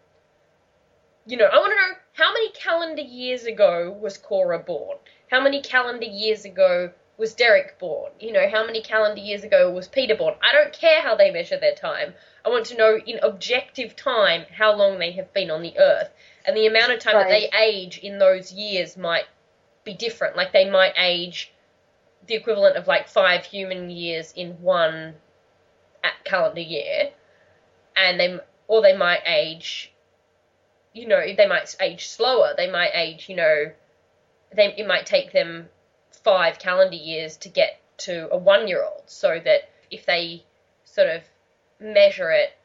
You know, I want to know how many calendar years ago was Cora born? How many calendar years ago was Derek born? You know, how many calendar years ago was Peter born? I don't care how they measure their time. I want to know in objective time how long they have been on the earth. And the amount of time right. that they age in those years might be different. Like they might age the equivalent of like five human years in one calendar year, and they or they might age. You know, they might age slower. They might age. You know, they it might take them five calendar years to get to a one year old. So that if they sort of measure it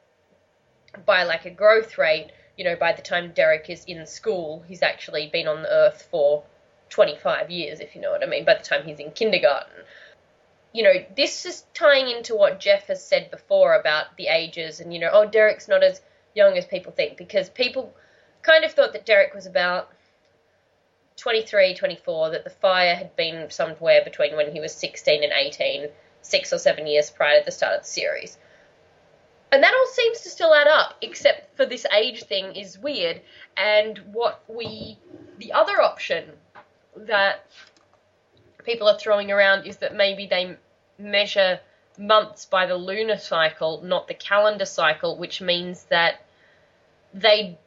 by like a growth rate, you know, by the time Derek is in school, he's actually been on the earth for 25 years, if you know what I mean, by the time he's in kindergarten. You know, this is tying into what Jeff has said before about the ages and, you know, oh, Derek's not as young as people think because people kind of thought that Derek was about 23, 24, that the fire had been somewhere between when he was 16 and 18, six or seven years prior to the start of the series. And that all seems to still add up, except for this age thing is weird. And what we, the other option that people are throwing around is that maybe they measure months by the lunar cycle, not the calendar cycle, which means that they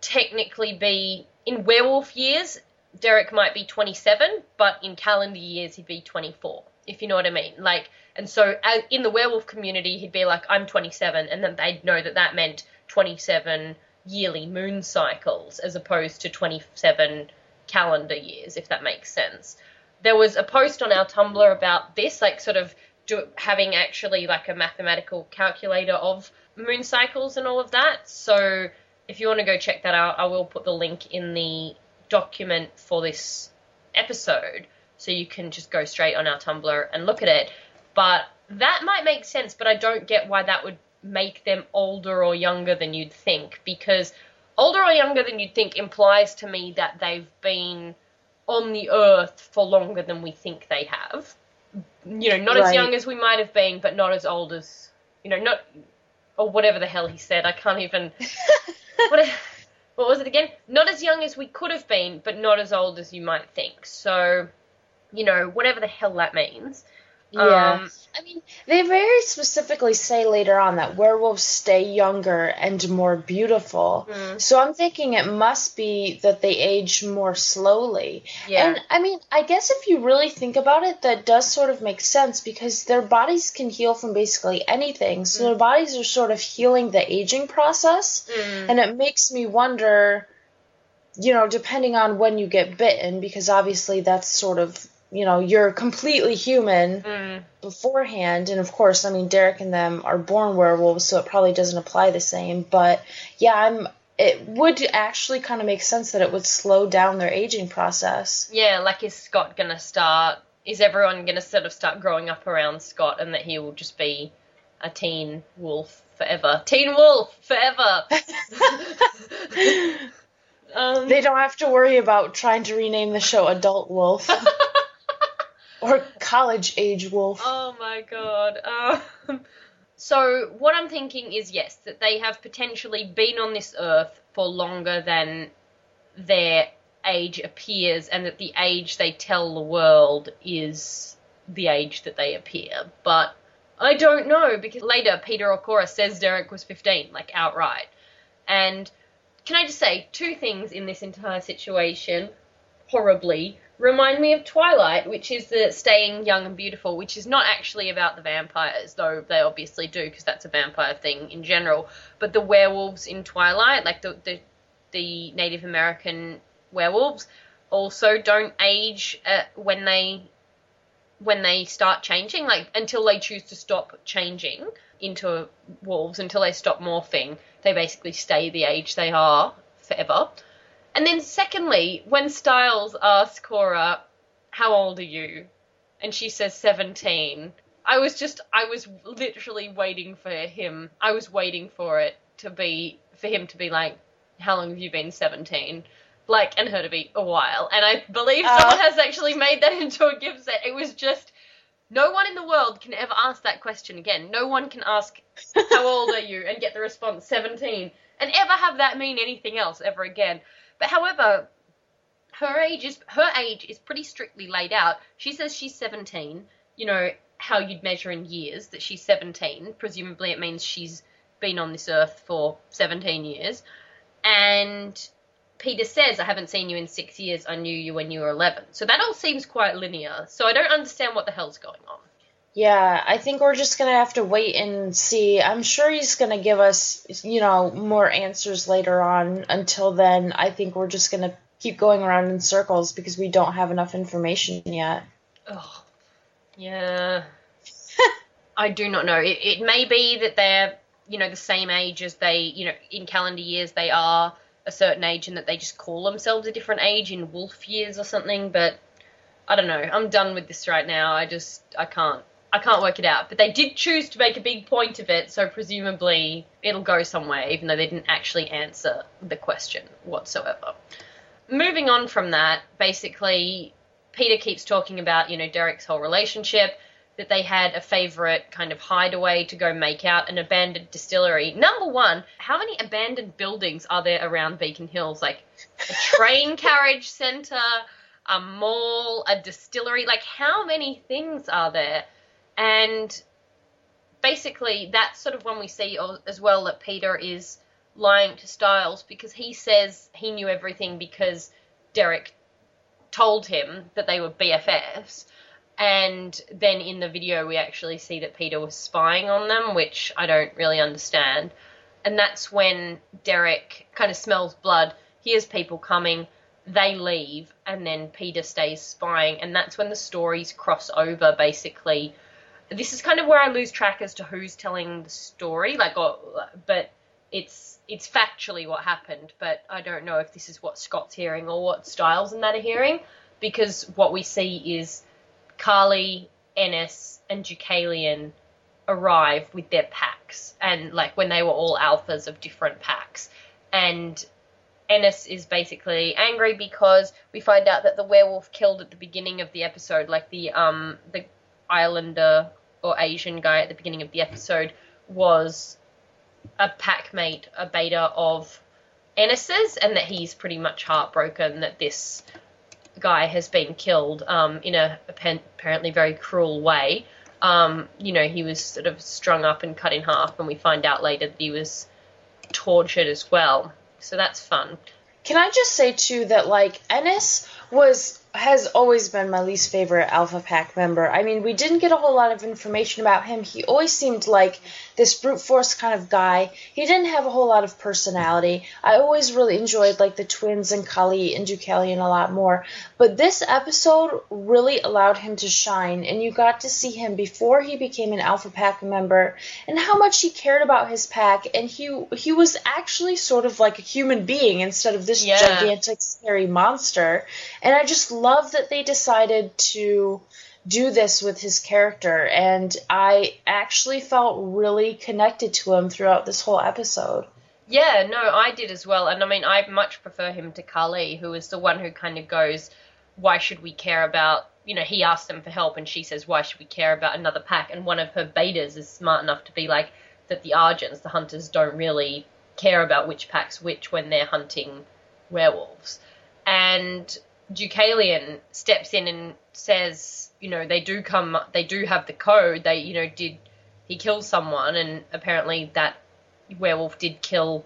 technically be in werewolf years. Derek might be 27, but in calendar years he'd be 24, if you know what I mean. Like, and so in the werewolf community, he'd be like, I'm 27, and then they'd know that that meant 27 yearly moon cycles as opposed to 27 calendar years, if that makes sense. There was a post on our Tumblr about this, like sort of do, having actually like a mathematical calculator of moon cycles and all of that. So if you want to go check that out, I will put the link in the document for this episode so you can just go straight on our Tumblr and look at it. But that might make sense, but I don't get why that would make them older or younger than you'd think because older or younger than you'd think implies to me that they've been on the earth for longer than we think they have. You know, not right. as young as we might have been, but not as old as you know, not or whatever the hell he said. I can't even. <laughs> what, what was it again? Not as young as we could have been, but not as old as you might think. So, you know, whatever the hell that means. Yeah. Um, I mean, they very specifically say later on that werewolves stay younger and more beautiful. Mm. So I'm thinking it must be that they age more slowly. Yeah. And I mean, I guess if you really think about it, that does sort of make sense because their bodies can heal from basically anything. So mm. their bodies are sort of healing the aging process. Mm. And it makes me wonder, you know, depending on when you get bitten, because obviously that's sort of you know you're completely human mm. beforehand. And of course i mean derek and them are born werewolves so it probably doesn't apply the same. But yeah i'm it would actually kind of make sense that it would slow down their aging process. Yeah like is scott gonna start is everyone gonna sort of start growing up around scott and that he will just be a teen wolf forever? Teen wolf forever! <laughs> <laughs> Um, they don't have to worry about trying to rename the show adult wolf <laughs> or college age wolf. Oh my god. Um, so what I'm thinking is yes, that they have potentially been on this earth for longer than their age appears, and that the age they tell the world is the age that they appear. But I don't know because later Peter or Cora says Derek was 15, like outright. And can I just say two things in this entire situation? Horribly remind me of Twilight, which is the staying young and beautiful, which is not actually about the vampires, though they obviously do because that's a vampire thing in general. But the werewolves in Twilight, like the the, the Native American werewolves, also don't age uh, when they when they start changing, like until they choose to stop changing into wolves, until they stop morphing, they basically stay the age they are forever. And then secondly, when Stiles asks Cora, "How old are you?" and she says 17, I was just I was literally waiting for him. I was waiting for it to be for him to be like, "How long have you been 17?" Like, and her to be a while. And I believe Uh. someone has actually made that <laughs> into a gif set. It was just no one in the world can ever ask that question again. No one can ask, "How old are you?" and get the response 17 and ever have that mean anything else ever again. But however, her age is her age is pretty strictly laid out. She says she's 17. You know how you'd measure in years that she's 17. Presumably, it means she's been on this earth for 17 years. And Peter says, "I haven't seen you in six years. I knew you when you were 11." So that all seems quite linear. So I don't understand what the hell's going on. Yeah, I think we're just gonna have to wait and see. I'm sure he's gonna give us, you know, more answers later on. Until then, I think we're just gonna keep going around in circles because we don't have enough information yet. Oh, yeah. <laughs> I do not know. It, it may be that they're, you know, the same age as they, you know, in calendar years they are a certain age and that they just call themselves a different age in wolf years or something, but I don't know. I'm done with this right now. I just, I can't. I can't work it out. But they did choose to make a big point of it, so presumably it'll go somewhere, even though they didn't actually answer the question whatsoever. Moving on from that, basically, Peter keeps talking about, you know, Derek's whole relationship, that they had a favorite kind of hideaway to go make out, an abandoned distillery. Number one, how many abandoned buildings are there around Beacon Hills? Like a train <laughs> carriage center, a mall, a distillery. Like, how many things are there? And basically, that's sort of when we see as well that Peter is lying to Stiles because he says he knew everything because Derek told him that they were BFFs. And then in the video, we actually see that Peter was spying on them, which I don't really understand. And that's when Derek kind of smells blood, hears people coming, they leave, and then Peter stays spying. And that's when the stories cross over, basically. This is kind of where I lose track as to who's telling the story, like, but it's it's factually what happened. But I don't know if this is what Scott's hearing or what Stiles and that are hearing, because what we see is Kali, Ennis, and Deucalion arrive with their packs, and like when they were all alphas of different packs, and Ennis is basically angry because we find out that the werewolf killed at the beginning of the episode, like the um the Islander or Asian guy at the beginning of the episode was a pack mate, a beta of Ennis's, and that he's pretty much heartbroken that this guy has been killed um, in a apparently very cruel way. Um, you know, he was sort of strung up and cut in half, and we find out later that he was tortured as well. So that's fun. Can I just say too that like Ennis was has always been my least favorite Alpha Pack member. I mean, we didn't get a whole lot of information about him. He always seemed like this brute force kind of guy. He didn't have a whole lot of personality. I always really enjoyed like the twins and Kali and Deucalion a lot more. But this episode really allowed him to shine, and you got to see him before he became an Alpha Pack member and how much he cared about his pack. And he he was actually sort of like a human being instead of this Yeah. gigantic scary monster. And I just love that they decided to do this with his character and I actually felt really connected to him throughout this whole episode. Yeah, no, I did as well. And I mean, I much prefer him to Kali, who is the one who kind of goes, why should we care about, you know, he asks them for help and she says, why should we care about another pack? And one of her betas is smart enough to be like, that the Argents, the hunters, don't really care about which pack's which when they're hunting werewolves. And Deucalion steps in and says, you know, they do come, they do have the code. They, you know, did he kill someone? And apparently that werewolf did kill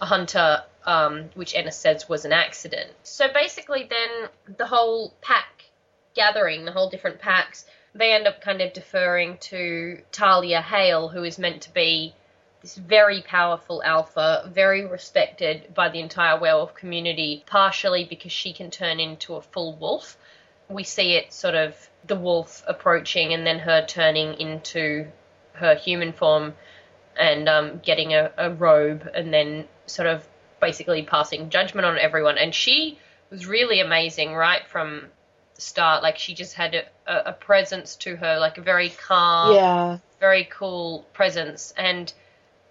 a hunter, um, which Ennis says was an accident. So basically, then the whole pack gathering, the whole different packs, they end up kind of deferring to Talia Hale, who is meant to be this very powerful alpha, very respected by the entire werewolf community, partially because she can turn into a full wolf. we see it sort of the wolf approaching and then her turning into her human form and um, getting a, a robe and then sort of basically passing judgment on everyone. And she was really amazing right from the start. Like she just had a, a presence to her, like a very calm, Yeah. very cool presence. And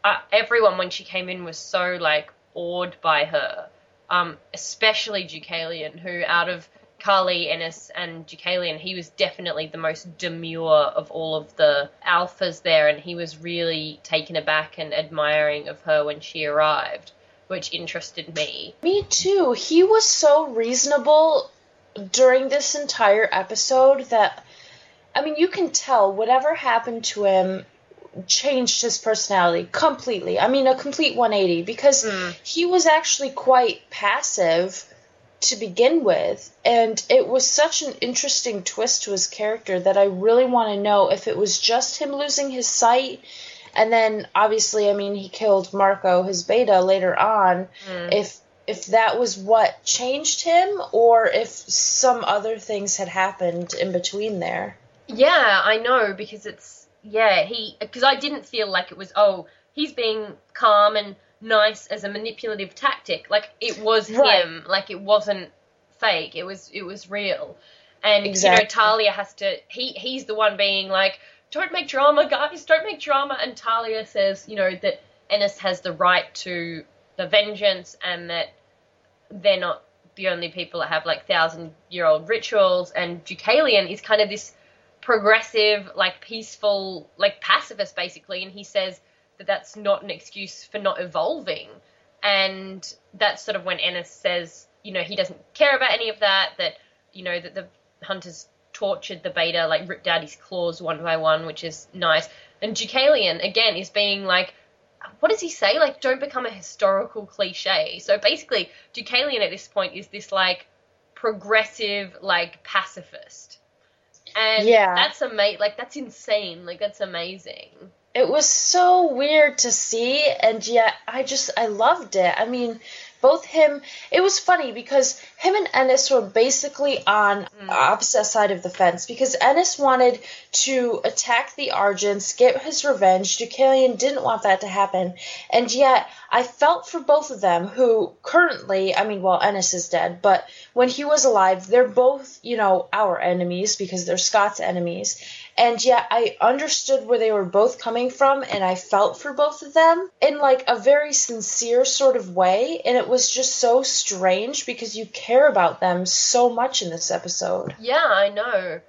uh, everyone when she came in was so like awed by her. Um, especially Deucalion, who out of Kali, Ennis, and Deucalion, he was definitely the most demure of all of the alphas there, and he was really taken aback and admiring of her when she arrived, which interested me. Me too. He was so reasonable during this entire episode that I mean, you can tell whatever happened to him changed his personality completely. I mean, a complete 180 because Mm. he was actually quite passive to begin with, and it was such an interesting twist to his character that I really want to know if it was just him losing his sight. And then, obviously, I mean, he killed Marco, his beta, later on. Mm. If if that was what changed him, or if some other things had happened in between there. Yeah, I know because it's yeah he because I didn't feel like it was oh he's being calm and nice as a manipulative tactic. Like it was Right. him. Like it wasn't fake. It was it was real. And Exactly. you know Talia has to he he's the one being like don't make drama guys. Don't make drama. And Talia says you know that Ennis has the right to the vengeance and that they're not the only people that have like thousand year old rituals. And Deucalion is kind of this progressive like peaceful like pacifist basically and he says that that's not an excuse for not evolving and that's sort of when Ennis says you know he doesn't care about any of that that you know that the hunters tortured the beta like ripped out his claws one by one which is nice and Deucalion again is being like what does he say? Like, don't become a historical cliche. So basically, Deucalion at this point is this like progressive, like pacifist, and Yeah. that's amazing. Like that's insane. Like that's amazing. It was so weird to see, and yet I just I loved it. I mean, both him. It was funny because him and Ennis were basically on mm. opposite side of the fence because Ennis wanted to attack the Argents, get his revenge. Deucalion didn't want that to happen, and yet I felt for both of them. Who currently, I mean, well, Ennis is dead, but when he was alive, they're both you know our enemies because they're Scott's enemies and yet I understood where they were both coming from and I felt for both of them in like a very sincere sort of way and it was just so strange because you care about them so much in this episode. Yeah, I know.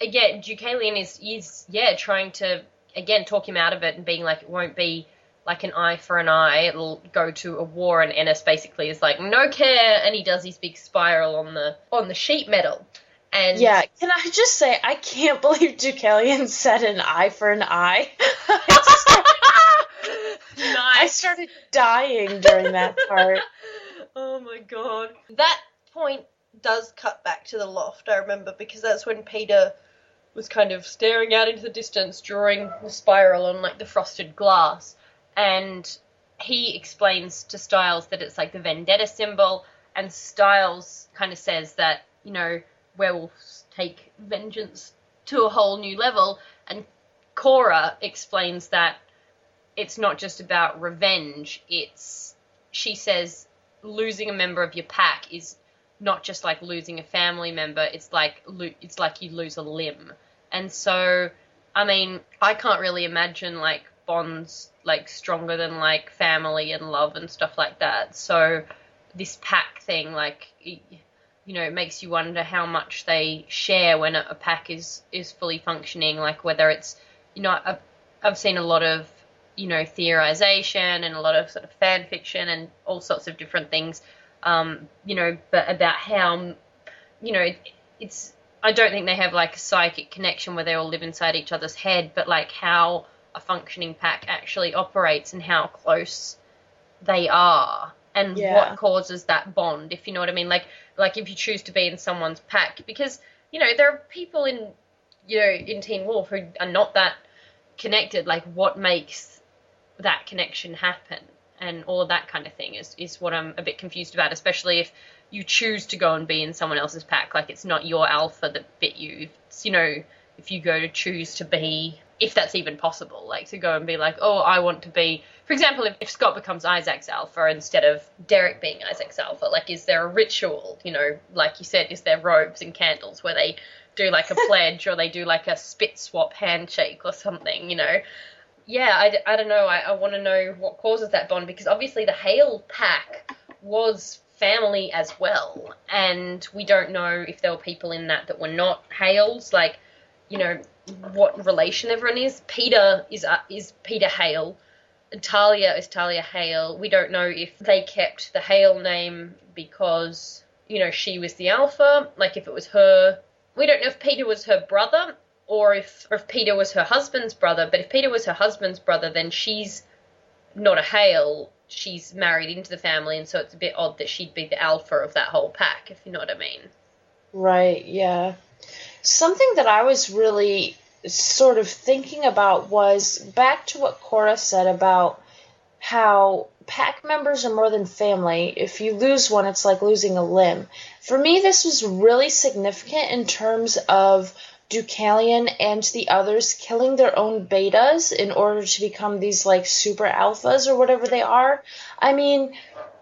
Again, Deucalion is is yeah trying to again talk him out of it and being like it won't be like an eye for an eye. It'll go to a war, and Ennis basically is like no care, and he does his big spiral on the on the sheet metal. And Yeah, can I just say I can't <laughs> believe Deucalion said an eye for an eye. <laughs> I nice. started dying during that part. <laughs> oh my god. That point does cut back to the loft, I remember, because that's when Peter was kind of staring out into the distance, drawing the spiral on like the frosted glass. And he explains to Stiles that it's like the vendetta symbol, and Stiles kind of says that, you know, werewolves take vengeance to a whole new level. And Cora explains that it's not just about revenge, it's, she says, losing a member of your pack is not just like losing a family member it's like lo- it's like you lose a limb and so i mean i can't really imagine like bonds like stronger than like family and love and stuff like that so this pack thing like you know it makes you wonder how much they share when a, pack is is fully functioning like whether it's you know I've, I've seen a lot of you know theorization and a lot of sort of fan fiction and all sorts of different things um, you know, but about how, you know, it, it's. I don't think they have like a psychic connection where they all live inside each other's head, but like how a functioning pack actually operates and how close they are and Yeah. what causes that bond, if you know what I mean. Like, like if you choose to be in someone's pack, because you know there are people in, you know, in Teen Wolf who are not that connected. Like, what makes that connection happen? and all of that kind of thing is is what I'm a bit confused about, especially if you choose to go and be in someone else's pack. Like it's not your alpha that bit you. It's, you know, if you go to choose to be, if that's even possible, like to go and be like, oh, I want to be, for example, if, if Scott becomes Isaac's alpha instead of Derek being Isaac's alpha, like is there a ritual, you know, like you said, is there robes and candles where they do like a <laughs> pledge or they do like a spit swap handshake or something, you know? Yeah, I, I don't know. I, I want to know what causes that bond because obviously the Hale pack was family as well, and we don't know if there were people in that that were not Hales. Like, you know, what relation everyone is. Peter is uh, is Peter Hale. Talia is Talia Hale. We don't know if they kept the Hale name because you know she was the alpha. Like if it was her. We don't know if Peter was her brother or if or if Peter was her husband's brother. But if Peter was her husband's brother, then she's not a Hale. She's married into the family, and so it's a bit odd that she'd be the alpha of that whole pack, if you know what I mean. Right, yeah. Something that I was really sort of thinking about was back to what Cora said about how pack members are more than family. If you lose one, it's like losing a limb. For me, this was really significant in terms of Deucalion and the others killing their own betas in order to become these like super alphas or whatever they are. I mean,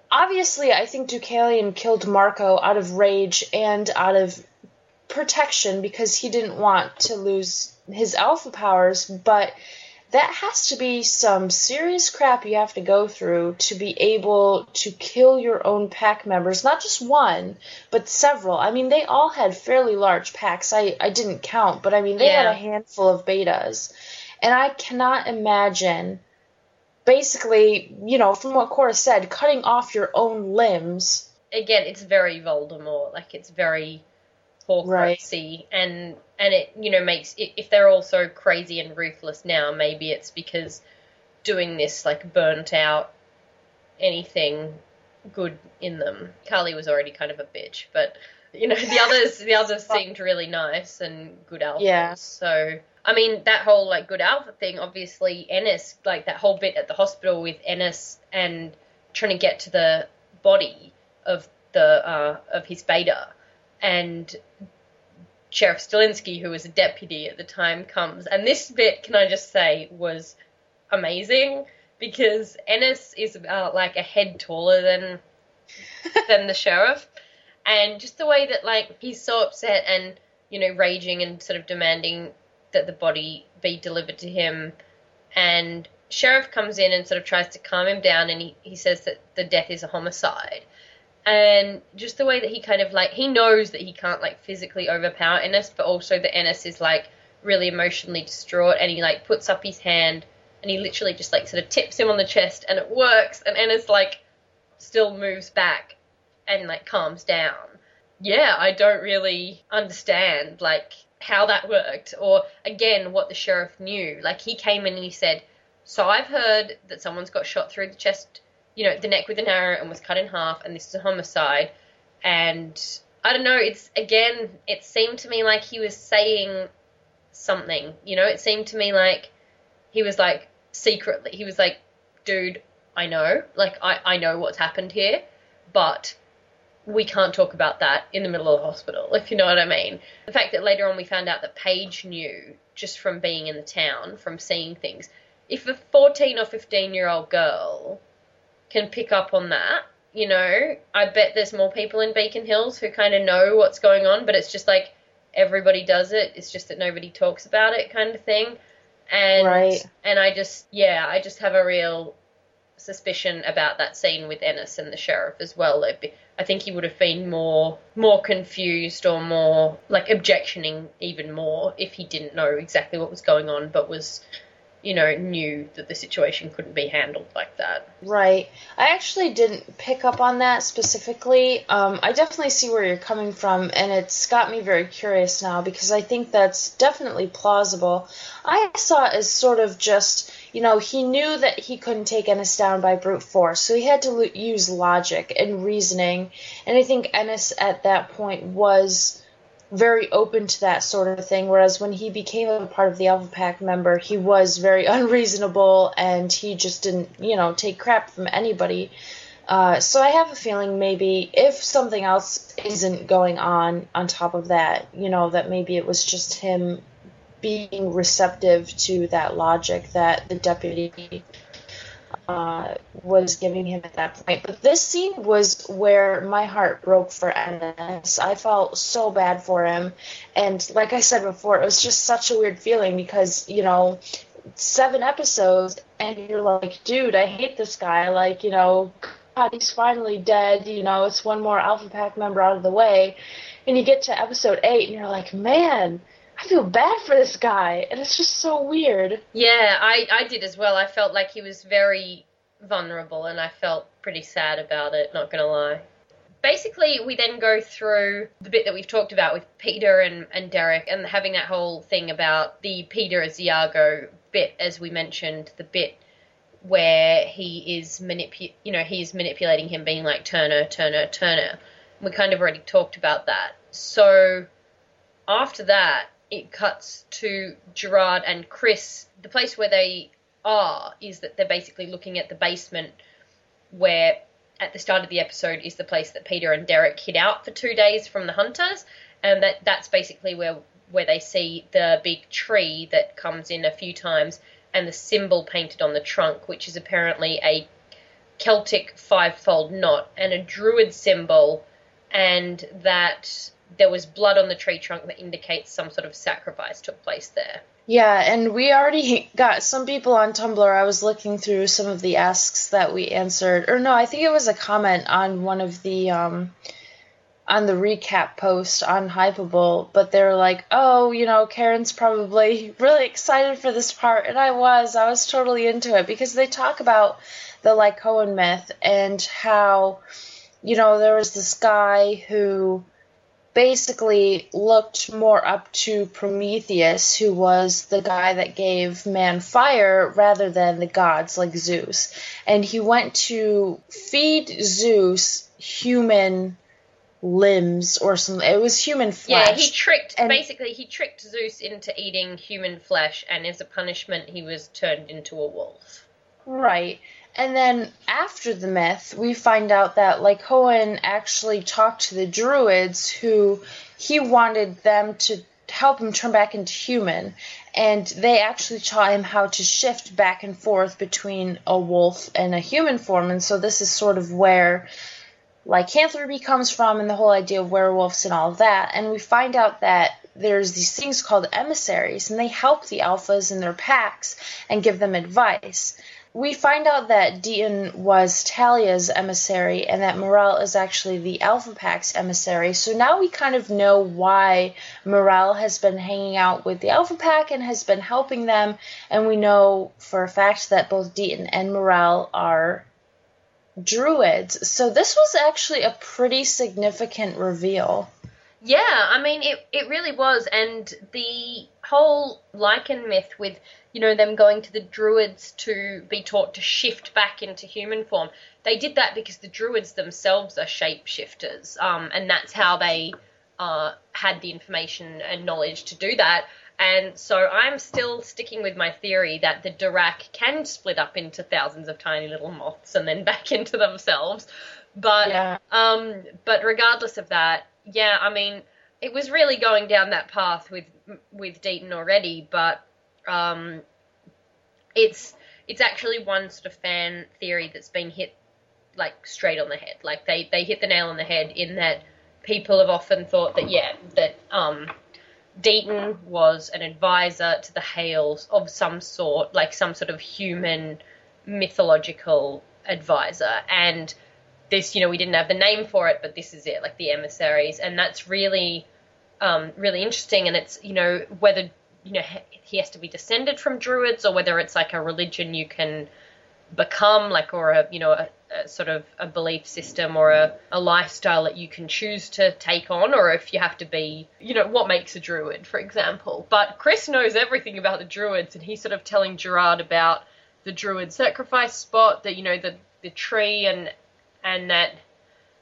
obviously, I think Deucalion killed Marco out of rage and out of protection because he didn't want to lose his alpha powers, but that has to be some serious crap you have to go through to be able to kill your own pack members. Not just one, but several. I mean, they all had fairly large packs. I, I didn't count, but I mean, they Yeah. had a handful of betas. And I cannot imagine, basically, you know, from what Cora said, cutting off your own limbs. Again, it's very Voldemort. Like it's very Right. Horcruxy, and and it you know makes if they're all so crazy and ruthless now, maybe it's because doing this like burnt out anything good in them. Kali was already kind of a bitch, but you know the <laughs> others the others seemed really nice and good alphas. Yeah. So I mean that whole like good alpha thing, obviously Ennis like that whole bit at the hospital with Ennis and trying to get to the body of the uh, of his beta and Sheriff Stilinski, who was a deputy at the time, comes. And this bit, can I just say, was amazing because Ennis is about like a head taller than <laughs> than the sheriff, and just the way that like he's so upset and you know raging and sort of demanding that the body be delivered to him, and sheriff comes in and sort of tries to calm him down, and he, he says that the death is a homicide and just the way that he kind of like he knows that he can't like physically overpower Ennis, but also that Ennis is like really emotionally distraught, and he like puts up his hand and he literally just like sort of tips him on the chest, and it works, and Ennis like still moves back and like calms down. Yeah, I don't really understand like how that worked, or again what the sheriff knew. Like he came in and he said, "So I've heard that someone's got shot through the chest." You know, the neck with an arrow and was cut in half, and this is a homicide. And I don't know, it's again, it seemed to me like he was saying something, you know, it seemed to me like he was like secretly, he was like, dude, I know, like, I, I know what's happened here, but we can't talk about that in the middle of the hospital, <laughs> if you know what I mean. The fact that later on we found out that Paige knew just from being in the town, from seeing things. If a 14 or 15 year old girl can pick up on that. You know, I bet there's more people in Beacon Hills who kind of know what's going on, but it's just like everybody does it. It's just that nobody talks about it, kind of thing. And Right. and I just yeah, I just have a real suspicion about that scene with Ennis and the sheriff as well. Be- I think he would have been more more confused or more like objectioning even more if he didn't know exactly what was going on, but was you know knew that the situation couldn't be handled like that. Right. I actually didn't pick up on that specifically. Um, I definitely see where you're coming from, and it's got me very curious now because I think that's definitely plausible. I saw it as sort of just, you know, he knew that he couldn't take Ennis down by brute force, so he had to lo- use logic and reasoning. And I think Ennis at that point was very open to that sort of thing. Whereas when he became a part of the Alpha Pack member, he was very <laughs> unreasonable and he just didn't, you know, take crap from anybody. Uh, so I have a feeling maybe if something else isn't going on on top of that, you know, that maybe it was just him being receptive to that logic that the deputy uh, was giving him at that point. But this scene was where my heart broke for Ennis. I felt so bad for him. And like I said before, it was just such a weird feeling because, you know, seven episodes and you're like, dude, I hate this guy. Like, you know, God, he's finally dead. You know, it's one more Alpha Pack member out of the way. And you get to episode eight and you're like, man, feel bad for this guy, and it's just so weird. Yeah, I, I did as well. I felt like he was very vulnerable, and I felt pretty sad about it, not gonna lie. Basically, we then go through the bit that we've talked about with Peter and, and Derek, and having that whole thing about the Peter as Iago bit, as we mentioned, the bit where he is manipu- you know, he's manipulating him, being like Turner, Turner, Turner. We kind of already talked about that. So after that, it cuts to Gerard and Chris. The place where they are is that they're basically looking at the basement where at the start of the episode is the place that Peter and Derek hid out for two days from the hunters, and that that's basically where where they see the big tree that comes in a few times and the symbol painted on the trunk, which is apparently a Celtic five-fold knot and a druid symbol, and that there was blood on the tree trunk that indicates some sort of sacrifice took place there. Yeah, and we already got some people on Tumblr. I was looking through some of the asks that we answered, or no, I think it was a comment on one of the um, on the recap post on Hypable, but they were like, "Oh, you know, Karen's probably really excited for this part," and I was. I was totally into it because they talk about the Lycaon myth and how, you know, there was this guy who basically looked more up to Prometheus, who was the guy that gave man fire rather than the gods like Zeus. And he went to feed Zeus human limbs or something. It was human flesh. Yeah, he tricked and basically he tricked Zeus into eating human flesh and as a punishment he was turned into a wolf. Right. And then after the myth, we find out that Lycaon actually talked to the druids who he wanted them to help him turn back into human. And they actually taught him how to shift back and forth between a wolf and a human form. And so this is sort of where lycanthropy comes from and the whole idea of werewolves and all that. And we find out that there's these things called emissaries, and they help the alphas in their packs and give them advice we find out that Deaton was Talia's emissary and that Morrell is actually the Alpha Pack's emissary. So now we kind of know why Morrell has been hanging out with the Alpha Pack and has been helping them. And we know for a fact that both Deaton and Morrell are druids. So this was actually a pretty significant reveal. Yeah, I mean, it, it really was. And the whole Lycan myth with you know, them going to the druids to be taught to shift back into human form. They did that because the druids themselves are shapeshifters, um, and that's how they uh, had the information and knowledge to do that. And so I'm still sticking with my theory that the Darach can split up into thousands of tiny little moths and then <laughs> back into themselves. But yeah. um, but regardless of that, yeah, I mean, it was really going down that path with with Deaton already, but um, it's it's actually one sort of fan theory that's been hit like straight on the head. Like they they hit the nail on the head in that people have often thought that yeah that um, Deaton was an advisor to the Hales of some sort, like some sort of human mythological advisor, and this you know we didn't have the name for it, but this is it, like the emissaries, and that's really um, really interesting, and it's you know whether you know he has to be descended from druids or whether it's like a religion you can become like or a you know a, a, sort of a belief system or a, a lifestyle that you can choose to take on or if you have to be you know what makes a druid for example. But chris knows everything about the druids and he's sort of telling gerard about the druid sacrifice spot that you know the the tree and and that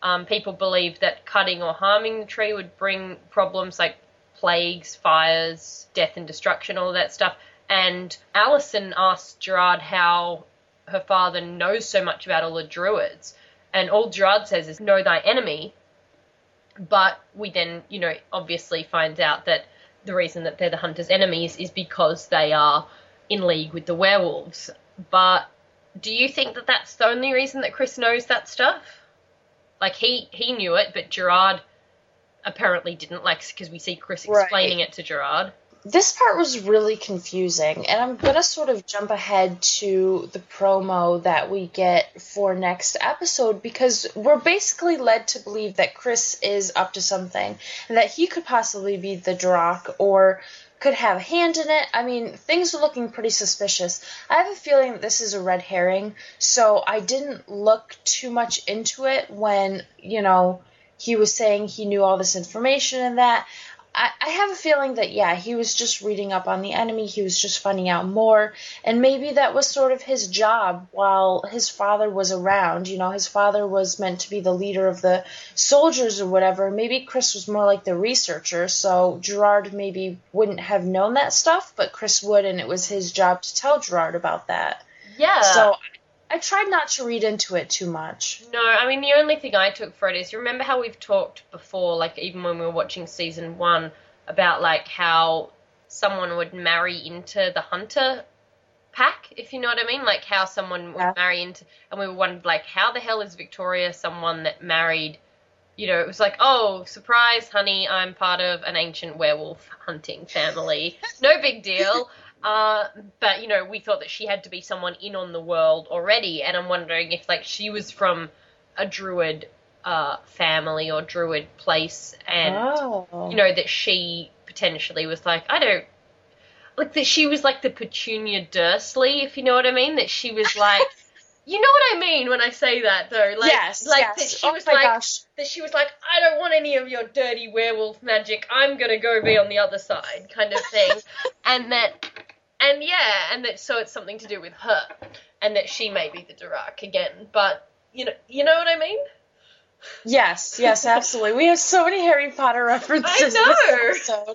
Um, people believed that cutting or harming the tree would bring problems like plagues, fires, death and destruction, all that stuff. And Allison asked Gerard how her father knows so much about all the druids. And all Gerard says is, know thy enemy. But we then, you know, obviously find out that the reason that they're the hunter's enemies is because they are in league with the werewolves. But do you think that that's the only reason that Chris knows that stuff? Like he he knew it, but Gerard apparently didn't. Like because we see Chris explaining Right. it to Gerard. This part was really confusing, and I'm gonna sort of jump ahead to the promo that we get for next episode because we're basically led to believe that Chris is up to something and that he could possibly be the Darach or could have a hand in it. I mean, things are looking pretty suspicious. I have a feeling that this is a red herring, so I didn't look too much into it when, you know, he was saying he knew all this information and that. I, I have a feeling that, yeah, he was just reading up on the enemy, he was just finding out more, and maybe that was sort of his job while his father was around. You know, his father was meant to be the leader of the soldiers or whatever. Maybe Chris was more like the researcher, so Gerard maybe wouldn't have known that stuff, but Chris would, and it was his job to tell Gerard about that. Yeah. So I tried not to read into it too much. No, I mean the only thing I took for it is you remember how we've talked before, like even when we were watching season one, about like how someone would marry into the hunter pack, if you know what I mean, like how someone would Yeah. marry into, and we were wondering like how the hell is Victoria someone that married, you know, it was like oh surprise, honey, I'm part of an ancient werewolf hunting family, no big deal. <laughs> Uh, but you know, we thought that she had to be someone in on the world already, and I'm wondering if like she was from a druid uh, family or druid place, and oh. you know that she potentially was like, I don't like that she was like the Petunia Dursley, if you know what I mean. That she was like, <laughs> you know what I mean when I say that though, like yes, like yes. that she oh was like gosh. that she was like, I don't want any of your dirty werewolf magic. I'm gonna go be on the other side, kind of thing. <laughs> and that, and yeah, and that so it's something to do with her, and that she may be the Darach again. But you know, you know what I mean? Yes, yes, <laughs> absolutely. We have so many Harry Potter references I know.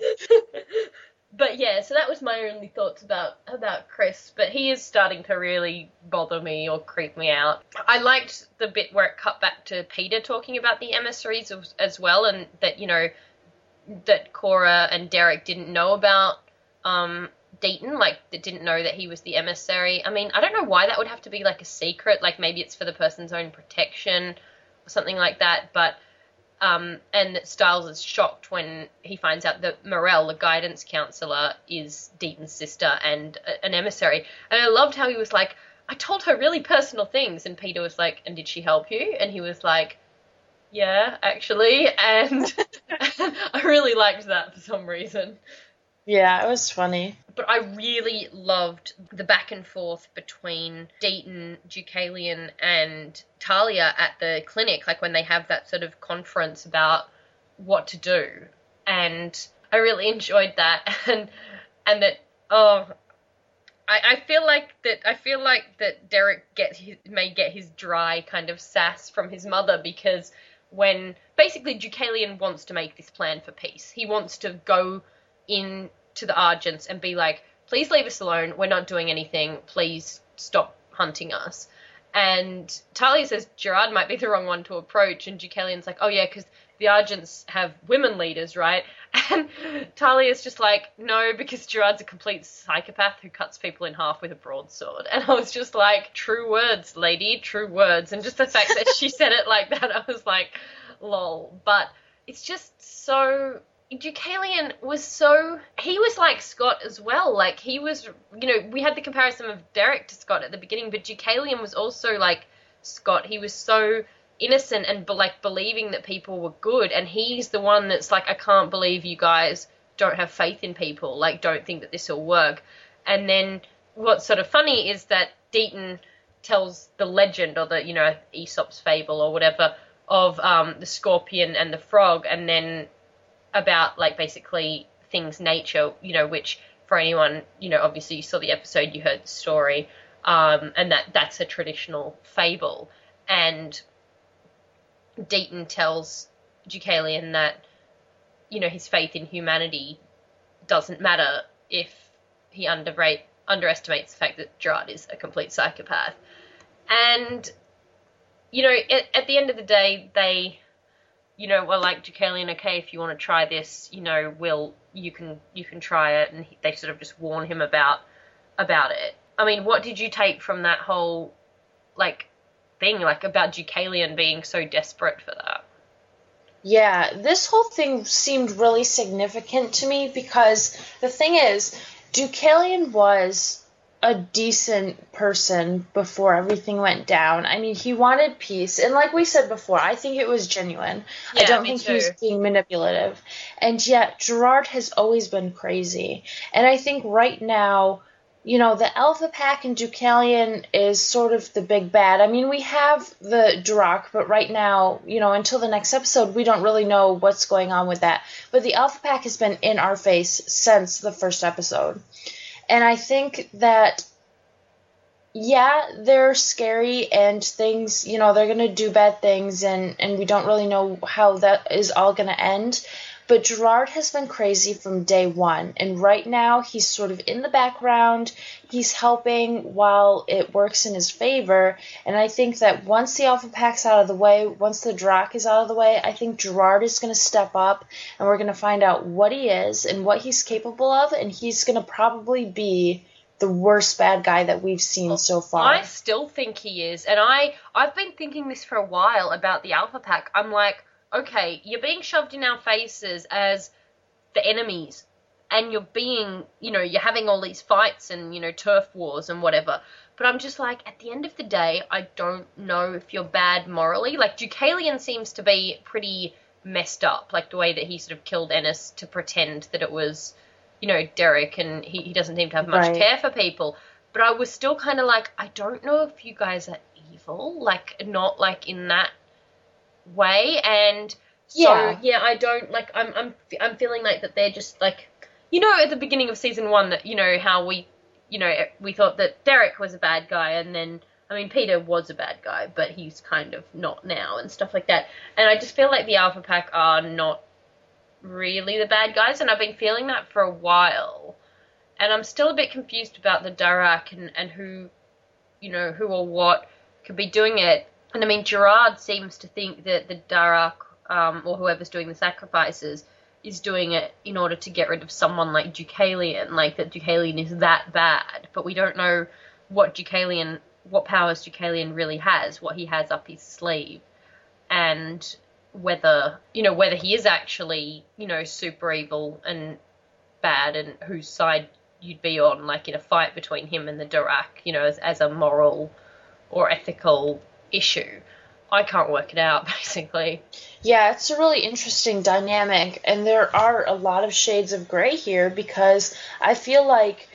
<laughs> but yeah, so that was my only thoughts about about Chris. But he is starting to really bother me or creep me out. I liked the bit where it cut back to Peter talking about the emissaries as, as well, and that you know that Cora and Derek didn't know about um, Deaton, like that didn't know that he was the emissary. I mean, I don't know why that would have to be like a secret. Like maybe it's for the person's own protection or something like that. But um, and that Stiles is shocked when he finds out that Morrell, the guidance counselor, is Deaton's sister and a- an emissary. And I loved how he was like, I told her really personal things, and Peter was like, and did she help you? And he was like, yeah, actually, and <laughs> I really liked that for some reason. Yeah, it was funny. But I really loved the back and forth between Deaton, Deucalion, and Talia at the clinic, like when they have that sort of conference about what to do. And I really <laughs> enjoyed that <laughs> and and that oh I, I feel like that I feel like that Derek get his, may get his dry kind of sass from his mother because when basically Deucalion wants to make this plan for peace. He wants to go in to the Argents and be like, please leave us alone. We're not doing anything. Please stop hunting us. And Talia says Gerard might be the wrong one to approach, and Deucalion's like, oh yeah, because the Argents have women leaders, right? <laughs> And Talia's just like, no, because Gerard's a complete psychopath who cuts people in half with a broadsword. <laughs> And I was just like, true words, lady, true words. And just the fact that she said it like that, I was like, lol. But it's just so Deucalion was so he was like Scott as well. Like he was you know, we had the comparison of Derek to Scott at the beginning, but Deucalion was also like Scott. He was so innocent and like believing that people were good and he's the one that's like I can't believe you guys don't have faith in people. Like don't think that this will work. And then what's sort of funny is that Deaton tells the legend or the you know Aesop's fable or whatever of um, the scorpion and the frog, and then about like basically things nature, you know, which for anyone, you know, obviously you saw the episode, you heard the story, um, and that that's a traditional fable, and Deaton tells Deucalion that you know his faith in humanity doesn't matter if he underrate underestimates the fact that Gerard is a complete psychopath. And you know, at, at the end of the day, they, you know, were like Deucalion, okay, if you want to try this, you know, we'll you can you can try it, and he, they sort of just warn him about about it. I mean, what did you take from that whole like thing, like about Deucalion being so desperate for that? Yeah, this whole thing seemed really significant to me because the thing is, Deucalion was a decent person before everything went down. I mean, he wanted peace, and like we said before, I think it was genuine. Yeah, I don't think he was being manipulative. And yet, Gerard has always been crazy. And I think right now, you know, the Alpha Pack and Deucalion is sort of the big bad. I mean, we have the Darach, but right now, you know, until the next episode, we don't really know what's going on with that. But the Alpha Pack has been in our face since the first episode. And I think that, yeah, they're scary and things, you know, they're going to do bad things, and, and we don't really know how that is all going to end. But Gerard has been crazy from day one, and right now he's sort of in the background. He's helping while it works in his favor, and I think that once the Alpha Pack's out of the way, once the Darach is out of the way, I think Gerard is going to step up, and we're going to find out what he is and what he's capable of, and he's going to probably be the worst bad guy that we've seen so far. I still think he is, and I I've been thinking this for a while about the Alpha Pack. I'm like, okay, you're being shoved in our faces as the enemies, and you're being, you know, you're having all these fights and you know turf wars and whatever. But I'm just like, at the end of the day, I don't know if you're bad morally. Like Deucalion seems to be pretty messed up, like the way that he sort of killed Ennis to pretend that it was, you know, Derek, and he, he doesn't seem to have much Right. care for people. But I was still kind of like, I don't know if you guys are evil, like not like in that way. And so Yeah. yeah, I don't like. I'm I'm I'm feeling like that they're just like, you know, at the beginning of season one that you know how we, you know, we thought that Derek was a bad guy, and then I mean Peter was a bad guy, but he's kind of not now and stuff like that. And I just feel like the Alpha Pack are not really the bad guys, and I've been feeling that for a while. And I'm still a bit confused about the Darach and, and who, you know, who or what could be doing it. And I mean, Gerard seems to think that the Darach, um, or whoever's doing the sacrifices, is doing it in order to get rid of someone like Deucalion, like that Deucalion is that bad. But we don't know what Deucalion, what powers Deucalion really has, what he has up his sleeve, and whether you know whether he is actually you know super evil and bad, and whose side you'd be on, like in a fight between him and the Darach, you know, as, as a moral or ethical issue. I can't work it out, <laughs> basically. Yeah, it's a really interesting dynamic, and there are a lot of shades of gray here because I feel like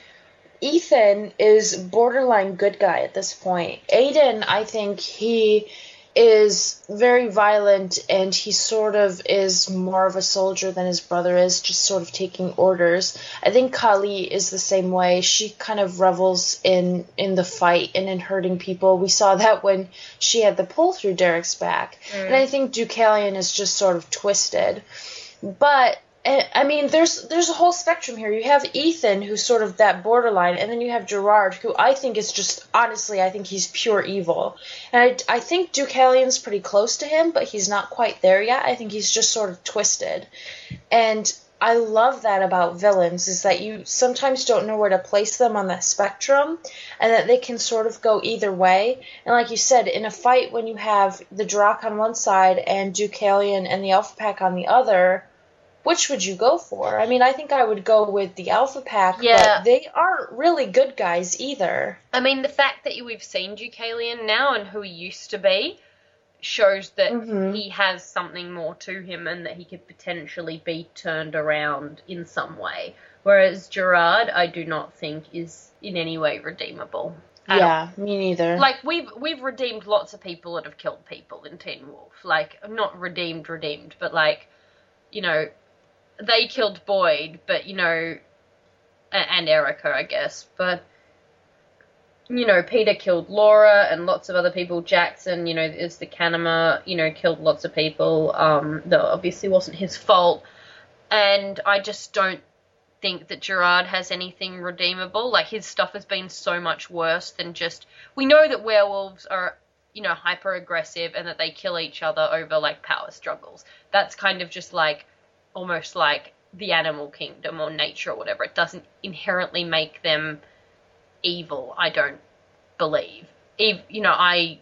Ethan is borderline good guy at this point. Aiden, I think he is very violent and he sort of is more of a soldier than his brother is, just sort of taking orders. I think Kali is the same way. She kind of revels in in the fight and in hurting people. We saw that when she had the pull through Derek's back. And mm. I think Deucalion is just sort of twisted. But I mean, there's there's a whole spectrum here. You have Ethan, who's sort of that borderline, and then you have Gerard, who I think is just honestly, I think he's pure evil. And I, I think Deucalion's pretty close to him, but he's not quite there yet. I think he's just sort of twisted. And I love that about villains is that you sometimes don't know where to place them on the spectrum and that they can sort of go either way. And like you said, in a fight when you have the Darach on one side and Deucalion and the Alpha Pack on the other, which would you go for? I mean, I think I would go with the Alpha Pack, Yeah. but they aren't really good guys either. I mean, the fact that we've seen Deucalion now and who he used to be shows that Mhm. he has something more to him and that he could potentially be turned around in some way. Whereas Gerard, I do not think is in any way redeemable. at all. yeah, me neither. Like we've we've redeemed lots of people that have killed people in Teen Wolf. Like not redeemed, redeemed, but like you know, they killed Boyd, but you know, and Erica, I guess. But you know, Peter killed Laura and lots of other people. Jackson, you know, is the Kanima, you know, killed lots of people. Um, that obviously wasn't his fault. And I just don't think that Gerard has anything redeemable. Like his stuff has been so much worse than just. We know that werewolves are, you know, hyper aggressive and that they kill each other over like power struggles. That's kind of just like almost like the animal kingdom or nature or whatever. It doesn't inherently make them evil. I don't believe. Ev- you know, I.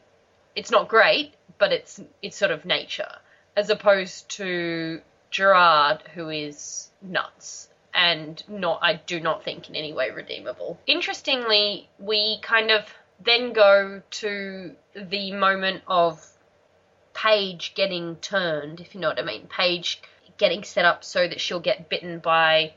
It's not great, but it's it's sort of nature, as opposed to Gerard, who is nuts and not I do not think in any way redeemable. Interestingly, we kind of then go to the moment of Paige getting turned, if you know what I mean. Paige getting set up so that she'll get bitten by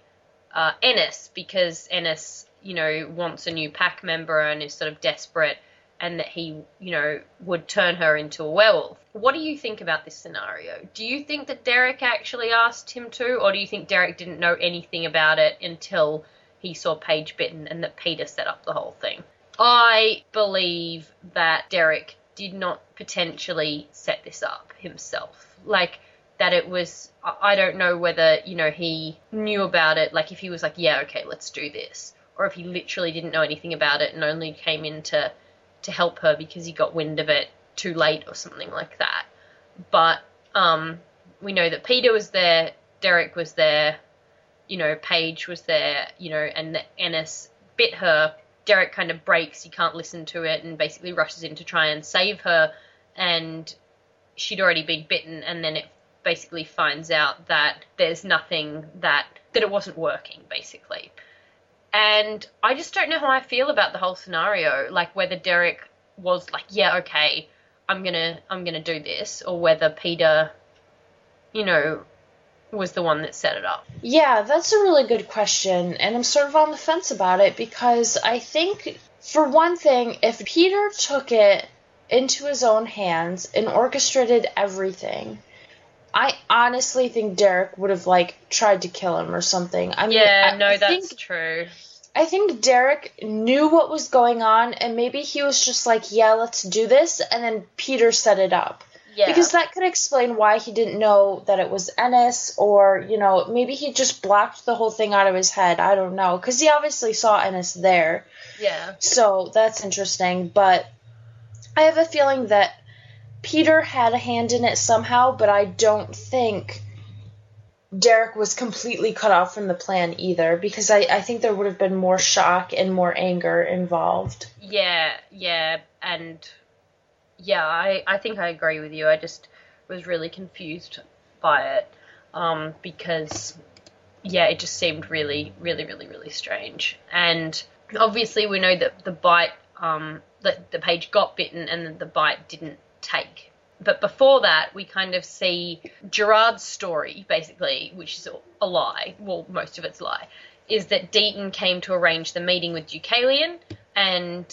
uh, Ennis because Ennis, you know, wants a new pack member and is sort of desperate and that he, you know, would turn her into a werewolf. What do you think about this scenario? Do you think that Derek actually asked him to, or do you think Derek didn't know anything about it until he saw Paige bitten and that Peter set up the whole thing? I believe that Derek did not potentially set this up himself. Like, that it was, I don't know whether, you know, he knew about it, like if he was like, yeah, okay, let's do this, or if he literally didn't know anything about it and only came in to to help her because he got wind of it too late or something like that. But um, we know that Peter was there, Derek was there, you know, Paige was there, you know, and Ennis bit her. Derek kind of breaks, he can't listen to it, and basically rushes in to try and save her. And she'd already been bitten, and then it basically finds out that there's nothing that that it wasn't working, basically and I just don't know how I feel about the whole scenario. Like whether Derek was like, yeah, okay, I'm gonna I'm gonna do this, or whether Peter, you know, was the one that set it up. Yeah, that's a really good question, and I'm sort of on the fence about it because I think, for one thing, if Peter took it into his own hands and orchestrated everything. I honestly think Derek would have like tried to kill him or something. I mean, yeah, I, no, I that's think, true. I think Derek knew what was going on, and maybe he was just like, "Yeah, let's do this," and then Peter set it up. Yeah, Because that could explain why he didn't know that it was Ennis, or, you know, maybe he just blocked the whole thing out of his head. I don't know. Because he obviously saw Ennis there. yeah, So that's interesting. But I have a feeling that Peter had a hand in it somehow, but I don't think Derek was completely cut off from the plan either, because I, I think there would have been more shock and more anger involved. yeah, yeah, and yeah, I I think I agree with you. I just was really confused by it um, because yeah, it just seemed really, really, really, really strange. And obviously, we know that the bite, um, that the Paige got bitten and the bite didn't take. But before that, we kind of see Gerard's story, basically, which is a lie. Well, most of it's a lie. Is that Deaton came to arrange the meeting with Deucalion, and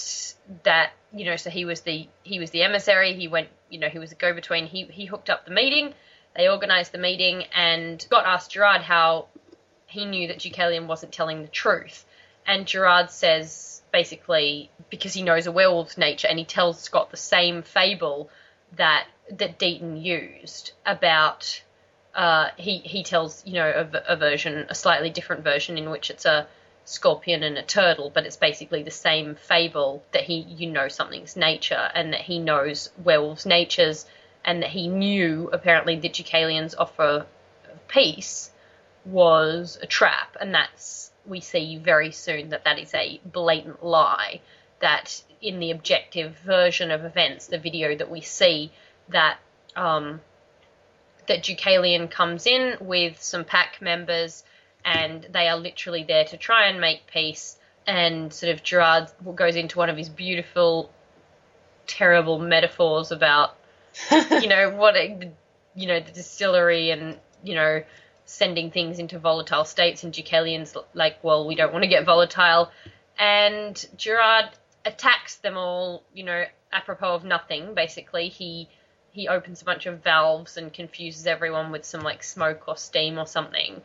that you know, so he was the he was the emissary. He went, you know, he was a go-between. He he hooked up the meeting. They organised the meeting, and got asked Gerard how he knew that Deucalion wasn't telling the truth. And Gerard says basically because he knows a werewolf's nature, and he tells Scott the same fable that that Deaton used about. Uh, he he tells you know a, a version, a slightly different version in which it's a scorpion and a turtle, but it's basically the same fable that he you know something's nature and that he knows werewolves' natures and that he knew apparently the Deucalion's offer of peace was a trap, and that's we see very soon that that is a blatant lie. That in the objective version of events, the video that we see, that um, that Deucalion comes in with some pack members, and they are literally there to try and make peace. And sort of Gerard goes into one of his beautiful, terrible metaphors about <laughs> you know what a, you know the distillery and you know sending things into volatile states and Deucalion's like well we don't want to get volatile and Gerard attacks them all you know apropos of nothing basically he he opens a bunch of valves and confuses everyone with some like smoke or steam or something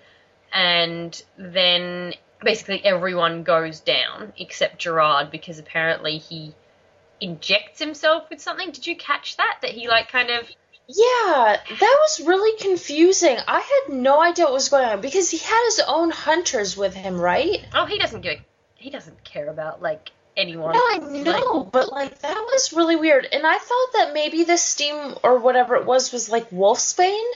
and then basically everyone goes down except Gerard because apparently he injects himself with something. Did you catch that? That he like kind of Yeah, that was really confusing. I had no idea what was going on because he had his own hunters with him, right? oh he doesn't give he doesn't care about like anyone. No, I know, but like that was really weird. And I thought that maybe the steam or whatever it was was like wolfsbane.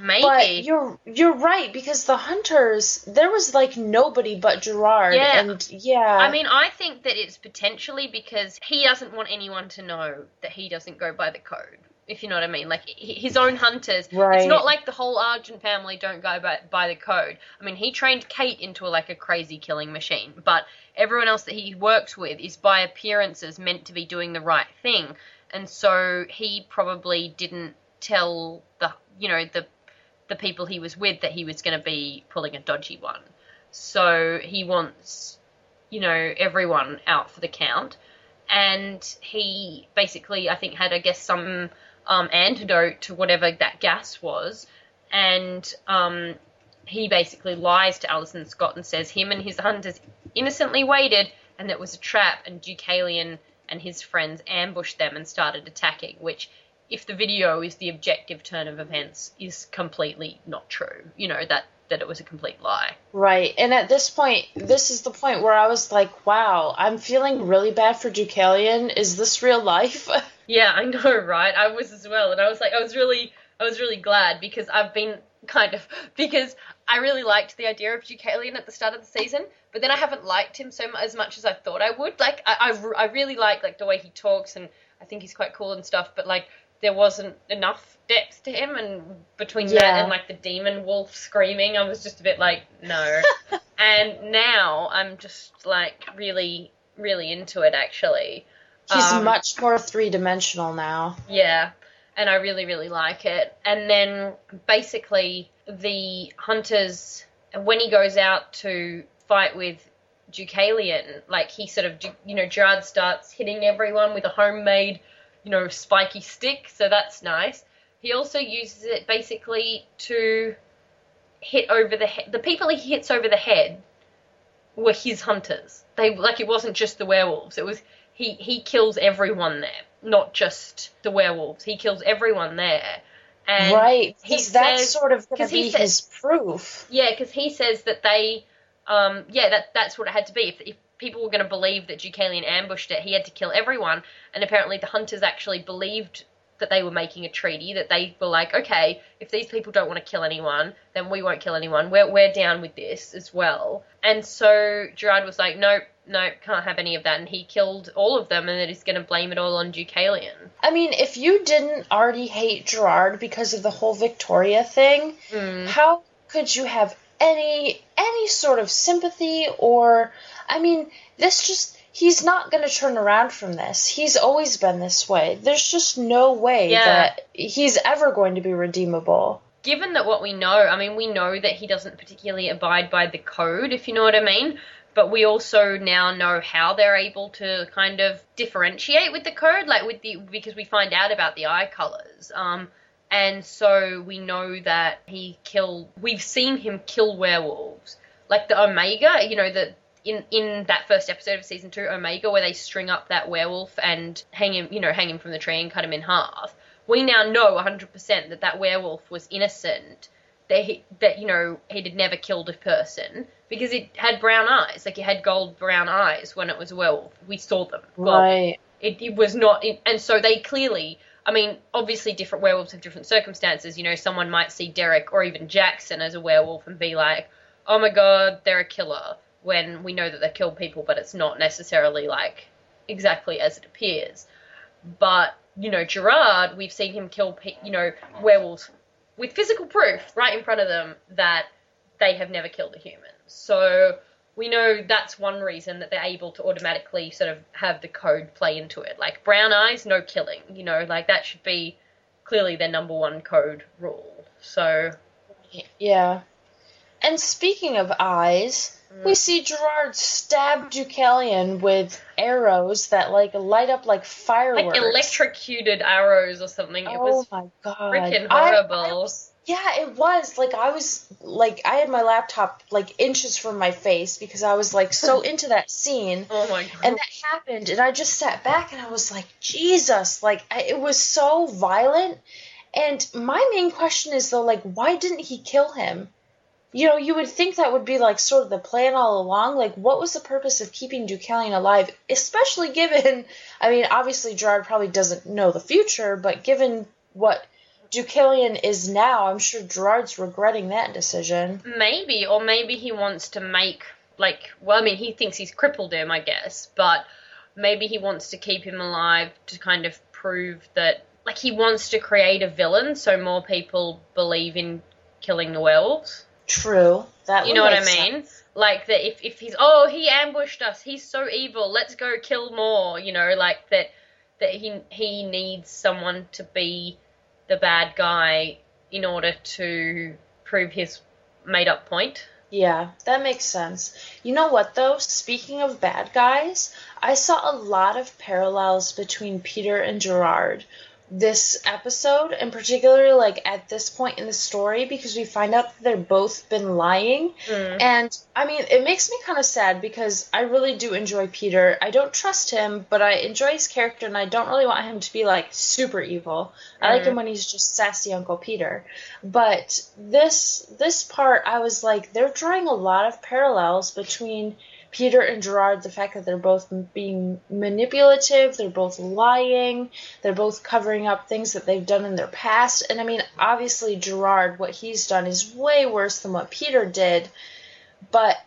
Maybe. But you're you're right because the hunters there was like nobody but Gerard Yeah. and yeah. I mean, I think that it's potentially because he doesn't want anyone to know that he doesn't go by the code. If you know what I mean, like his own hunters. Right. It's not like the whole Argent family don't go by, by the code. I mean, he trained Kate into like a crazy killing machine, but everyone else that he works with is by appearances meant to be doing the right thing, and so he probably didn't tell the you know the the people he was with that he was going to be pulling a dodgy one. So he wants you know, everyone out for the count. And he basically, I think, had, I guess, some um, antidote to whatever that gas was. And um, he basically lies to Allison Scott and says him and his hunters innocently waited and that it was a trap. And Deucalion and his friends ambushed them and started attacking, which, if the video is the objective turn of events, is completely not true. You know, that, that it was a complete lie. Right. And at this point, this is the point where I was like, wow, I'm feeling really bad for Deucalion. Is this real life? <laughs> Yeah, I know, <laughs> right? I was as well, and I was like, I was really, I was really glad because I've been <laughs> kind of because I really liked the idea of Deucalion at the start of the season, but then I haven't liked him so as much as I thought I would. Like, I, I really like like the way he talks, and I think he's quite cool and stuff. But like, there wasn't enough depth to him, and between that and like the demon wolf screaming, I was just a bit like, no. <laughs> and now I'm just like really, really into it actually. He's Um, much more three dimensional now. Yeah, and I really, really like it. And then basically, the hunters, when he goes out to fight with Deucalion, like he sort of, you know, Gerard starts hitting everyone with a homemade, you know, spiky stick, so that's nice. He also uses it basically to hit over the head. The people he hits over the head were his hunters. They like it wasn't just the werewolves. It was he he kills everyone there, not just the werewolves. He kills everyone there. And right. he Because that's sort of going to he be says- his proof. yeah, because he says that they, um, yeah, that that's what it had to be. If, if people were going to believe that Deucalion ambushed it, he had to kill everyone. And apparently, the hunters actually believed that they were making a treaty. That they were like, okay, if these people don't want to kill anyone, then we won't kill anyone. We're we're down with this as well. And so Gerard was like, nope, nope, can't have any of that. And he killed all of them, and that he's going to blame it all on Deucalion. I mean, if you didn't already hate Gerard because of the whole Victoria thing, Mm. how could you have any any sort of sympathy or I mean, this just he's not going to turn around from this. He's always been this way. There's just no way Yeah. that he's ever going to be redeemable. given that what we know, I mean, we know that he doesn't particularly abide by the code, if you know what I mean. But we also now know how they're able to kind of differentiate with the code, like with the because we find out about the eye colors. Um, and so we know that he killed. We've seen him kill werewolves, like the Omega. You know the in in that first episode of season two, Omega, where they string up that werewolf and hang him, you know, hang him from the tree and cut him in half. We now know 100% that that werewolf was innocent. That he, that you know he had never killed a person because it had brown eyes, like it had gold brown eyes when it was a werewolf. We saw them. Well, Right. it, it was not and so they clearly i mean obviously different werewolves have different circumstances you know someone might see derek or even jackson as a werewolf and be like oh my god they're a killer when we know that they kill people but it's not necessarily like exactly as it appears but you know gerard we've seen him kill pe- you know werewolves with physical proof right in front of them that they have never killed a human so we know that's one reason that they're able to automatically sort of have the code play into it. Like brown eyes, no killing. You know, like that should be clearly their number one code rule. So Yeah. And speaking of eyes, mm. We see Gerard stab Deucalion with arrows that like light up like fireworks. Like electrocuted arrows or something. It oh was my god. freaking I- horrible. I was- yeah, it was. Like I was like I had my laptop like inches from my face because I was like so <laughs> into that scene. oh my god. And that happened, and I just sat back and I was like, Jesus! Like I, it was so violent. And my main question is though, like, why didn't he kill him? You know, you would think that would be like sort of the plan all along. Like, what was the purpose of keeping Deucalion alive? Especially given, <laughs> I mean, obviously Gerard probably doesn't know the future, but given what Deucalion is now, I'm sure Gerard's regretting that decision. Maybe, or maybe he wants to make like well, I mean, he thinks he's crippled him, I guess, but maybe he wants to keep him alive to kind of prove that like he wants to create a villain so more people believe in killing the werewolves. True. That You know what I mean? sense. Like that if if he's oh, he ambushed us, he's so evil, let's go kill more, you know, like that that he he needs someone to be the bad guy in order to prove his made up point. Yeah, that makes sense. You know what though? Speaking of bad guys, I saw a lot of parallels between Peter and Gerard this episode, and particularly like at this point in the story, because we find out that they've both been lying. Mm. And I mean, it makes me kind of sad because I really do enjoy Peter. I don't trust him, but I enjoy his character, and I don't really want him to be like super evil. I like Mhm. him when he's just sassy Uncle Peter. But this this part, I was like, they're drawing a lot of parallels between Peter and Gerard. The fact that they're both being manipulative, they're both lying, they're both covering up things that they've done in their past. And I mean, obviously, Gerard, what he's done is way worse than what Peter did, but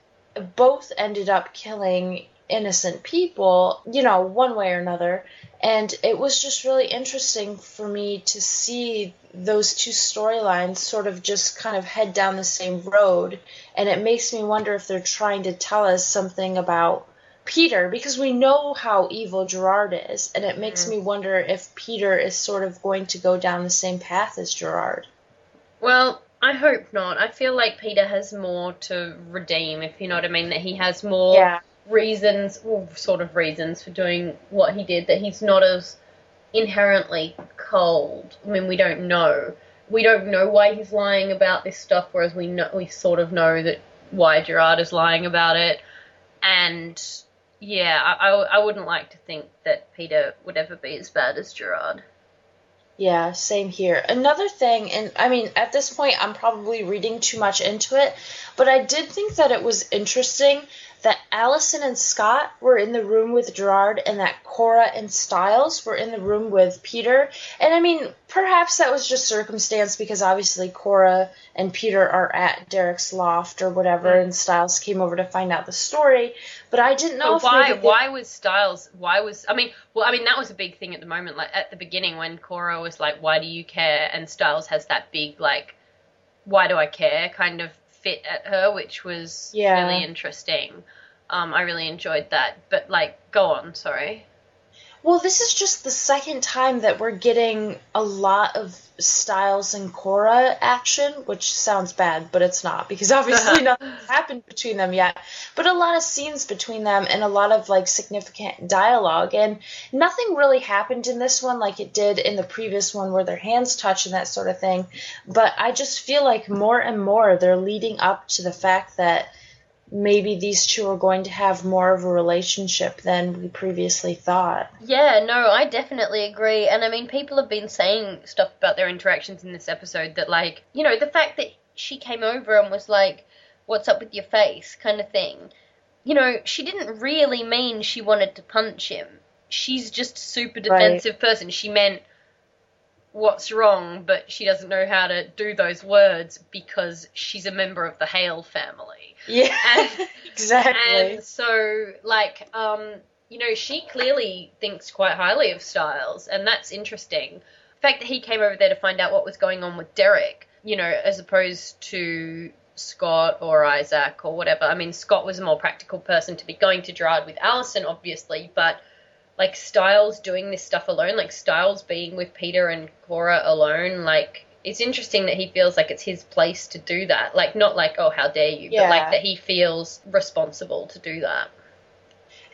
both ended up killing innocent people, you know, one way or another. And it was just really interesting for me to see those two storylines sort of just kind of head down the same road. And it makes me wonder if they're trying to tell us something about Peter, because we know how evil Gerard is. And it makes mm-hmm. me wonder if Peter is sort of going to go down the same path as Gerard. Well, I hope not. I feel like Peter has more to redeem, if you know what I mean, that he has more Yeah. Reasons, well, sort of reasons for doing what he did, that he's not as inherently cold. I mean, we don't know. We don't know why he's lying about this stuff, whereas we know we sort of know that why Gerard is lying about it. And yeah, I, I, I wouldn't like to think that Peter would ever be as bad as Gerard. Yeah, same here. Another thing, and I mean, at this point, I'm probably reading too much into it, but I did think that it was interesting that Allison and Scott were in the room with Gerard and that Cora and Stiles were in the room with Peter. And I mean, perhaps that was just circumstance because obviously Cora and Peter are at Derek's loft or whatever, mm. and Stiles came over to find out the story. But I didn't know why? they- Why was Stiles? Why was? I mean, well, I mean that was a big thing at the moment. Like at the beginning when Cora was like, "Why do you care?" and Stiles has that big like, "Why do I care?" kind of fit at her, which was Yeah. really interesting. Um, I really enjoyed that. But like, go on. Sorry. Well, this is just the second time that we're getting a lot of Stiles and Cora action, which sounds bad, but it's not because <laughs> obviously <laughs> nothing's happened between them yet. But a lot of scenes between them and a lot of like significant dialogue, and nothing really happened in this one like it did in the previous one where their hands touch and that sort of thing. But I just feel like more and more they're leading up to the fact that maybe these two are going to have more of a relationship than we previously thought. Yeah, no, I definitely agree. And I mean, people have been saying stuff about their interactions in this episode that, like, you know, the fact that she came over and was like, What's up with your face? kind of thing. You know, she didn't really mean she wanted to punch him. She's just a super defensive person. She meant, What's wrong, but she doesn't know how to do those words because she's a member of the Hale family. Yeah, And- <laughs> exactly. And so, like, um, you know, she clearly thinks quite highly of Stiles, and that's interesting. The fact that he came over there to find out what was going on with Derek, you know, as opposed to Scott or Isaac or whatever. I mean, Scott was a more practical person to be going to Gerard with Allison, obviously, but like Stiles doing this stuff alone, like Stiles being with Peter and Cora alone, like it's interesting that he feels like it's his place to do that. Like not like oh how dare you, Yeah. but like that he feels responsible to do that.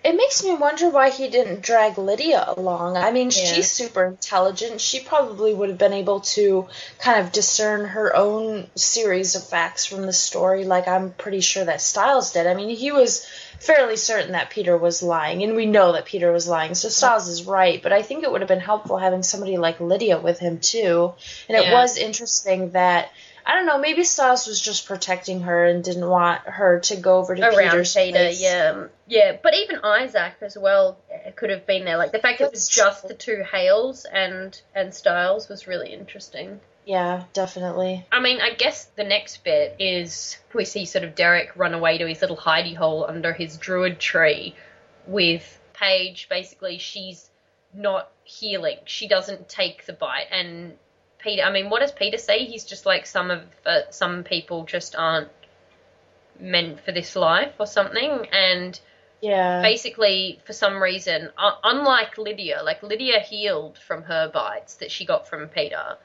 It makes me wonder why he didn't drag Lydia along. I mean, Yeah. she's super intelligent. She probably would have been able to kind of discern her own series of facts from the story, like I'm pretty sure that Stiles did. I mean, he was fairly certain that Peter was lying, and we know that Peter was lying, so Stiles is right. But I think it would have been helpful having somebody like Lydia with him, too. And it was interesting that. I don't know. Maybe Stiles was just protecting her and didn't want her to go over to Around Peter's Peter, place. yeah, yeah. But even Isaac as well uh, could have been there. Like the fact that it was That's just true. the two Hales and and Stiles was really interesting. Yeah, definitely. I mean, I guess the next bit is we see sort of Derek run away to his little hidey hole under his druid tree with Paige. Basically, she's not healing. She doesn't take the bite. And Peter, I mean, what does Peter say? He's just like some of uh, some people just aren't meant for this life or something. And Yeah. basically for some reason uh, unlike lydia like lydia healed from her bites that she got from peter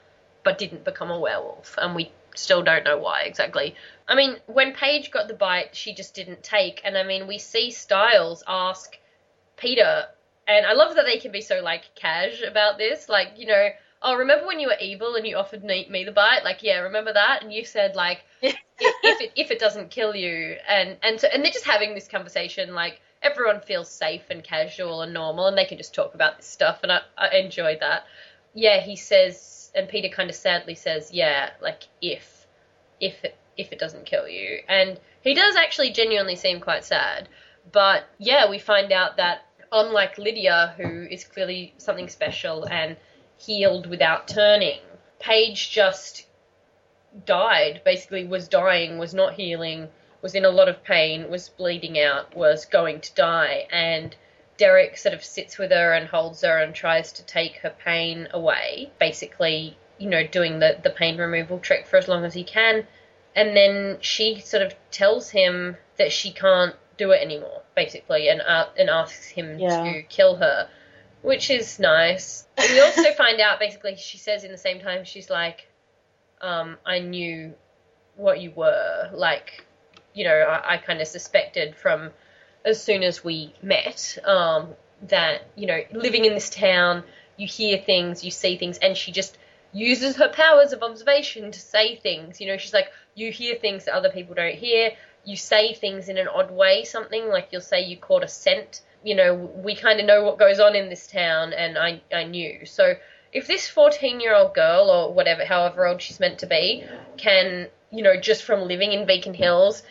but didn't become a werewolf and we still don't know why exactly i mean when paige got the bite she just didn't take and i mean we see stiles ask peter and i love that they can be so like cash about this like you know oh remember when you were evil and you offered me, me the bite? Like yeah remember that? And you said like <laughs> if, if it if it doesn't kill you. And and so and they're just having this conversation like everyone feels safe and casual and normal and they can just talk about this stuff and I, I enjoy that. Yeah he says and peter kind of sadly says yeah like if if it if it doesn't kill you. And he does actually genuinely seem quite sad but yeah we find out that unlike lydia who is clearly something special and healed without turning paige just died, basically was dying, was not healing, was in a lot of pain, was bleeding out, was going to die, and Derek sort of sits with her and holds her and tries to take her pain away, basically, you know, doing the, the pain removal trick for as long as he can. And then she sort of tells him that she can't do it anymore, basically, and uh, and asks him Yeah. to kill her, which is nice. We also <laughs> find out, basically, she says in the same time, she's like, um, I knew what you were. Like, you know, I, I kind of suspected from as soon as we met um, that, you know, living in this town, you hear things, you see things, and she just uses her powers of observation to say things. You know, she's like, you hear things that other people don't hear. You say things in an odd way, something like you'll say you caught a scent. You know, we kind of know what goes on in this town, and I, I knew. So if this 14 year old girl, or whatever, however old she's meant to be, can, you know, just from living in Beacon Hills,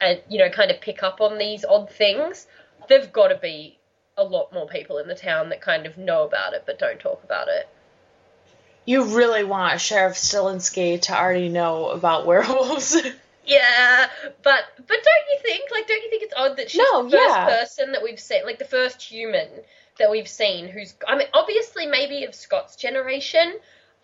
and, you know, kind of pick up on these odd things, there've got to be a lot more people in the town that kind of know about it but don't talk about it. You really want Sheriff Stilinski to already know about werewolves. <laughs> Yeah, but but don't you think like don't you think it's odd that she's No, the first yeah. person that we've seen like the first human that we've seen who's I mean obviously maybe of Scott's generation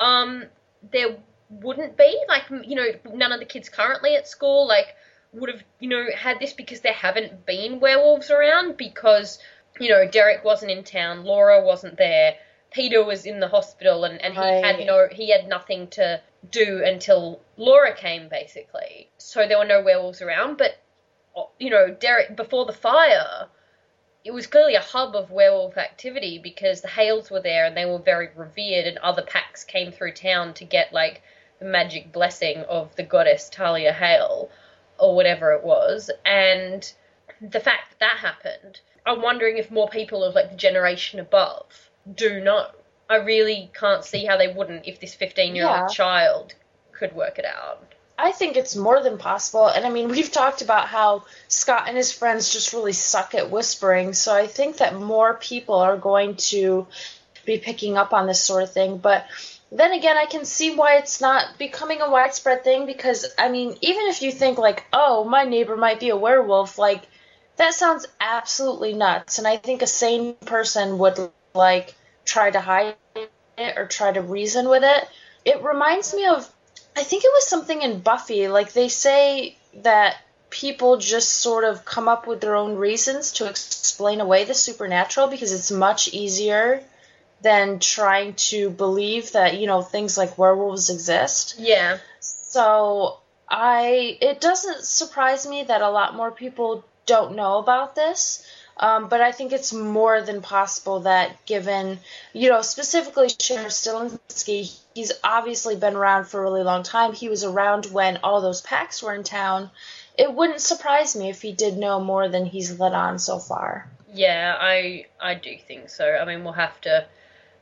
um there wouldn't be like you know none of the kids currently at school like would have you know had this because there haven't been werewolves around because you know Derek wasn't in town Laura wasn't there Peter was in the hospital and, and he had no he had nothing to do until Laura came basically. So there were no werewolves around but uh, you know Derek before the fire it was clearly a hub of werewolf activity because the Hales were there and they were very revered and other packs came through town to get like the magic blessing of the goddess Talia Hale or whatever it was. And the fact that that happened I'm wondering if more people of like the generation above do know I really can't see how they wouldn't if this 15 year old child could work it out I think it's more than possible. And I mean, we've talked about how Scott and his friends just really suck at whispering. So I think that more people are going to be picking up on this sort of thing. But then again, I can see why it's not becoming a widespread thing because, I mean, even if you think, like, oh, my neighbor might be a werewolf, like, that sounds absolutely nuts. And I think a sane person would, like, try to hide it or try to reason with it. It reminds me of I think it was something in Buffy. Like they say that people just sort of come up with their own reasons to explain away the supernatural because it's much easier than trying to believe that, you know, things like werewolves exist. Yeah. So I it doesn't surprise me that a lot more people don't know about this. Um, but I think it's more than possible that given, you know, specifically Sheriff Stilinski, he's obviously been around for a really long time. He was around when all those packs were in town. It wouldn't surprise me if he did know more than he's let on so far. Yeah, I I do think so. I mean, we'll have to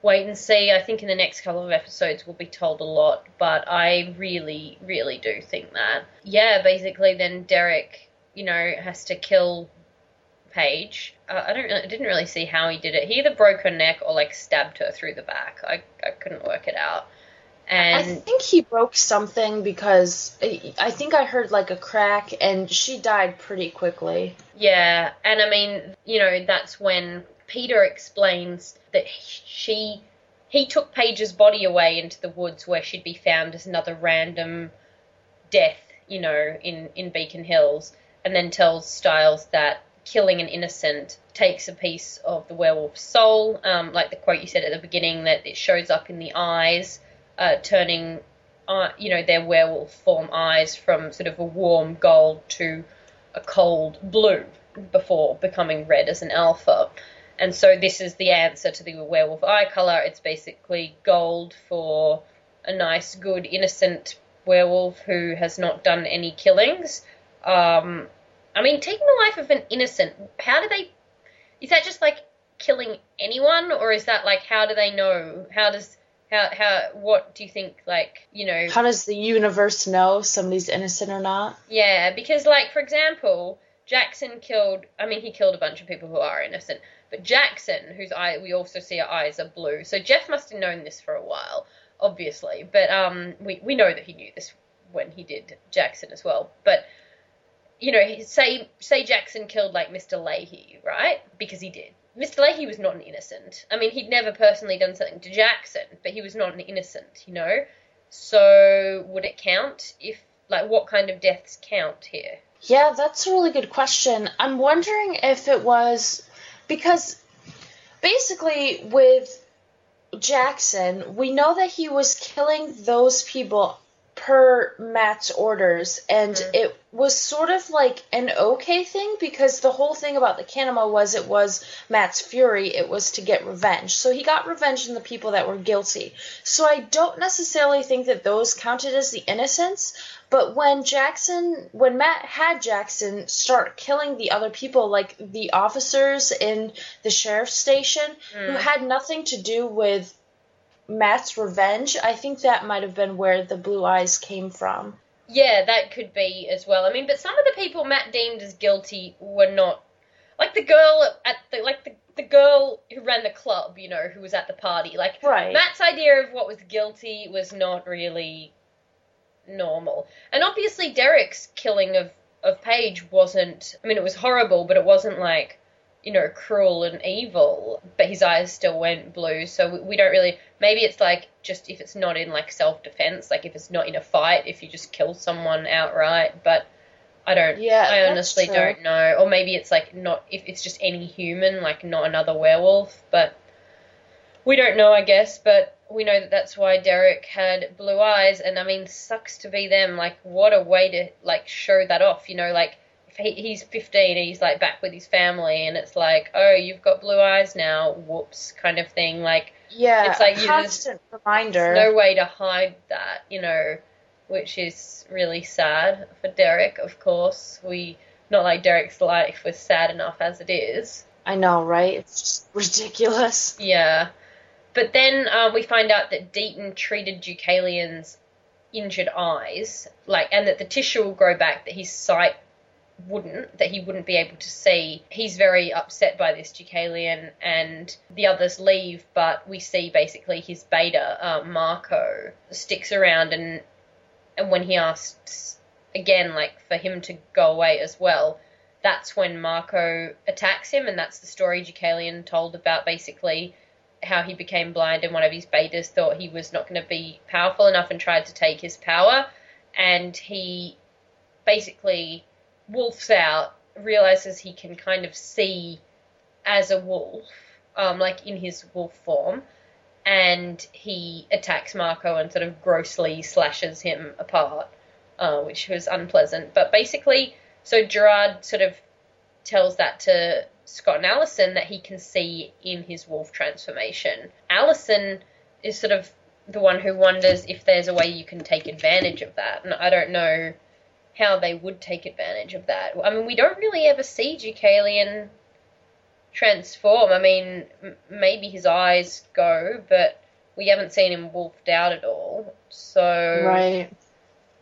wait and see. I think in the next couple of episodes we'll be told a lot, but I really, really do think that. Yeah, basically, then Derek, you know, has to kill Paige. Uh, I don't, I didn't really see how he did it. He either broke her neck or like stabbed her through the back. I, I couldn't work it out. And I think he broke something because I I think I heard like a crack and she died pretty quickly. Yeah, and I mean, you know, that's when Peter explains that she he took Paige's body away into the woods where she'd be found as another random death, you know, in in Beacon Hills, and then tells Stiles that killing an innocent takes a piece of the werewolf's soul, um, like the quote you said at the beginning that it shows up in the eyes, uh, turning, uh, you know, their werewolf form eyes from sort of a warm gold to a cold blue before becoming red as an alpha. And so this is the answer to the werewolf eye color. It's basically gold for a nice, good, innocent werewolf who has not done any killings. Um, I mean, taking the life of an innocent, how do they. Is that just like killing anyone, or is that like how do they know? How does. How, how, what do you think, like, you know. How does the universe know somebody's innocent or not? Yeah, because, like, for example, Jackson killed. I mean, he killed a bunch of people who are innocent, but Jackson, whose eye we also see her eyes are blue. So Jeff must have known this for a while, obviously. But um, we we know that he knew this when he did Jackson as well. But you know, say say Jackson killed like Mr. Lahey, right? Because he did. Mr. Lahey was not an innocent. I mean, he'd never personally done something to Jackson, but he was not an innocent, you know. So would it count if like what kind of deaths count here? Yeah, that's a really good question. I'm wondering if it was because basically with Jackson, we know that he was killing those people per Matt's orders, and Mhm. it was sort of like an okay thing because the whole thing about the Kanima was it was Matt's fury, it was to get revenge. So he got revenge on the people that were guilty. So I don't necessarily think that those counted as the innocents, but when Jackson, when Matt had Jackson start killing the other people, like the officers in the sheriff's station, who Mm. had nothing to do with Matt's revenge, I think that might have been where the blue eyes came from. Yeah, that could be as well. I mean, but some of the people Matt deemed as guilty were not like the girl at the like the, the girl who ran the club, you know, who was at the party. Like Right. Matt's idea of what was guilty was not really normal. And obviously Derek's killing of of Paige wasn't I mean it was horrible, but it wasn't like you know, cruel and evil, but his eyes still went blue. So we, we don't really. Maybe it's like just if it's not in like self defense, like if it's not in a fight, if you just kill someone outright. But I don't. Yeah, I honestly don't know. Or maybe it's like not if it's just any human, like not another werewolf. But we don't know, I guess. But we know that that's why Derek had blue eyes, and I mean, sucks to be them. Like, what a way to like show that off. You know, like he, he's 15 and he's like back with his family, and it's like, oh, you've got blue eyes now. Whoops, kind of thing. Like, Yeah, It's like you constant reminder. no way to hide that, you know, which is really sad for Derek. Of course, we not like Derek's life was sad enough as it is. I know, right? It's just ridiculous. Yeah. But then um, we find out that Deaton treated Deucalion's injured eyes, like, and that the tissue will grow back, that his sight wouldn't, that he wouldn't be able to see. He's very upset by this, Deucalion, and the others leave, but we see basically his beta, uh, Marco, sticks around, and and when he asks again, like, for him to go away as well, that's when Marco attacks him, and that's the story Deucalion told about basically how he became blind and one of his betas thought he was not going to be powerful enough and tried to take his power, and he basically wolfs out, realizes he can kind of see as a wolf, um, like in his wolf form, and he attacks Marco and sort of grossly slashes him apart, uh, which was unpleasant. But basically, so Gerard sort of tells that to Scott and Allison that he can see in his wolf transformation. Allison is sort of the one who wonders if there's a way you can take advantage of that, and I don't know how they would take advantage of that. I mean, we don't really ever see Deucalion transform. I mean, m- maybe his eyes go, but we haven't seen him wolfed out at all. So Right.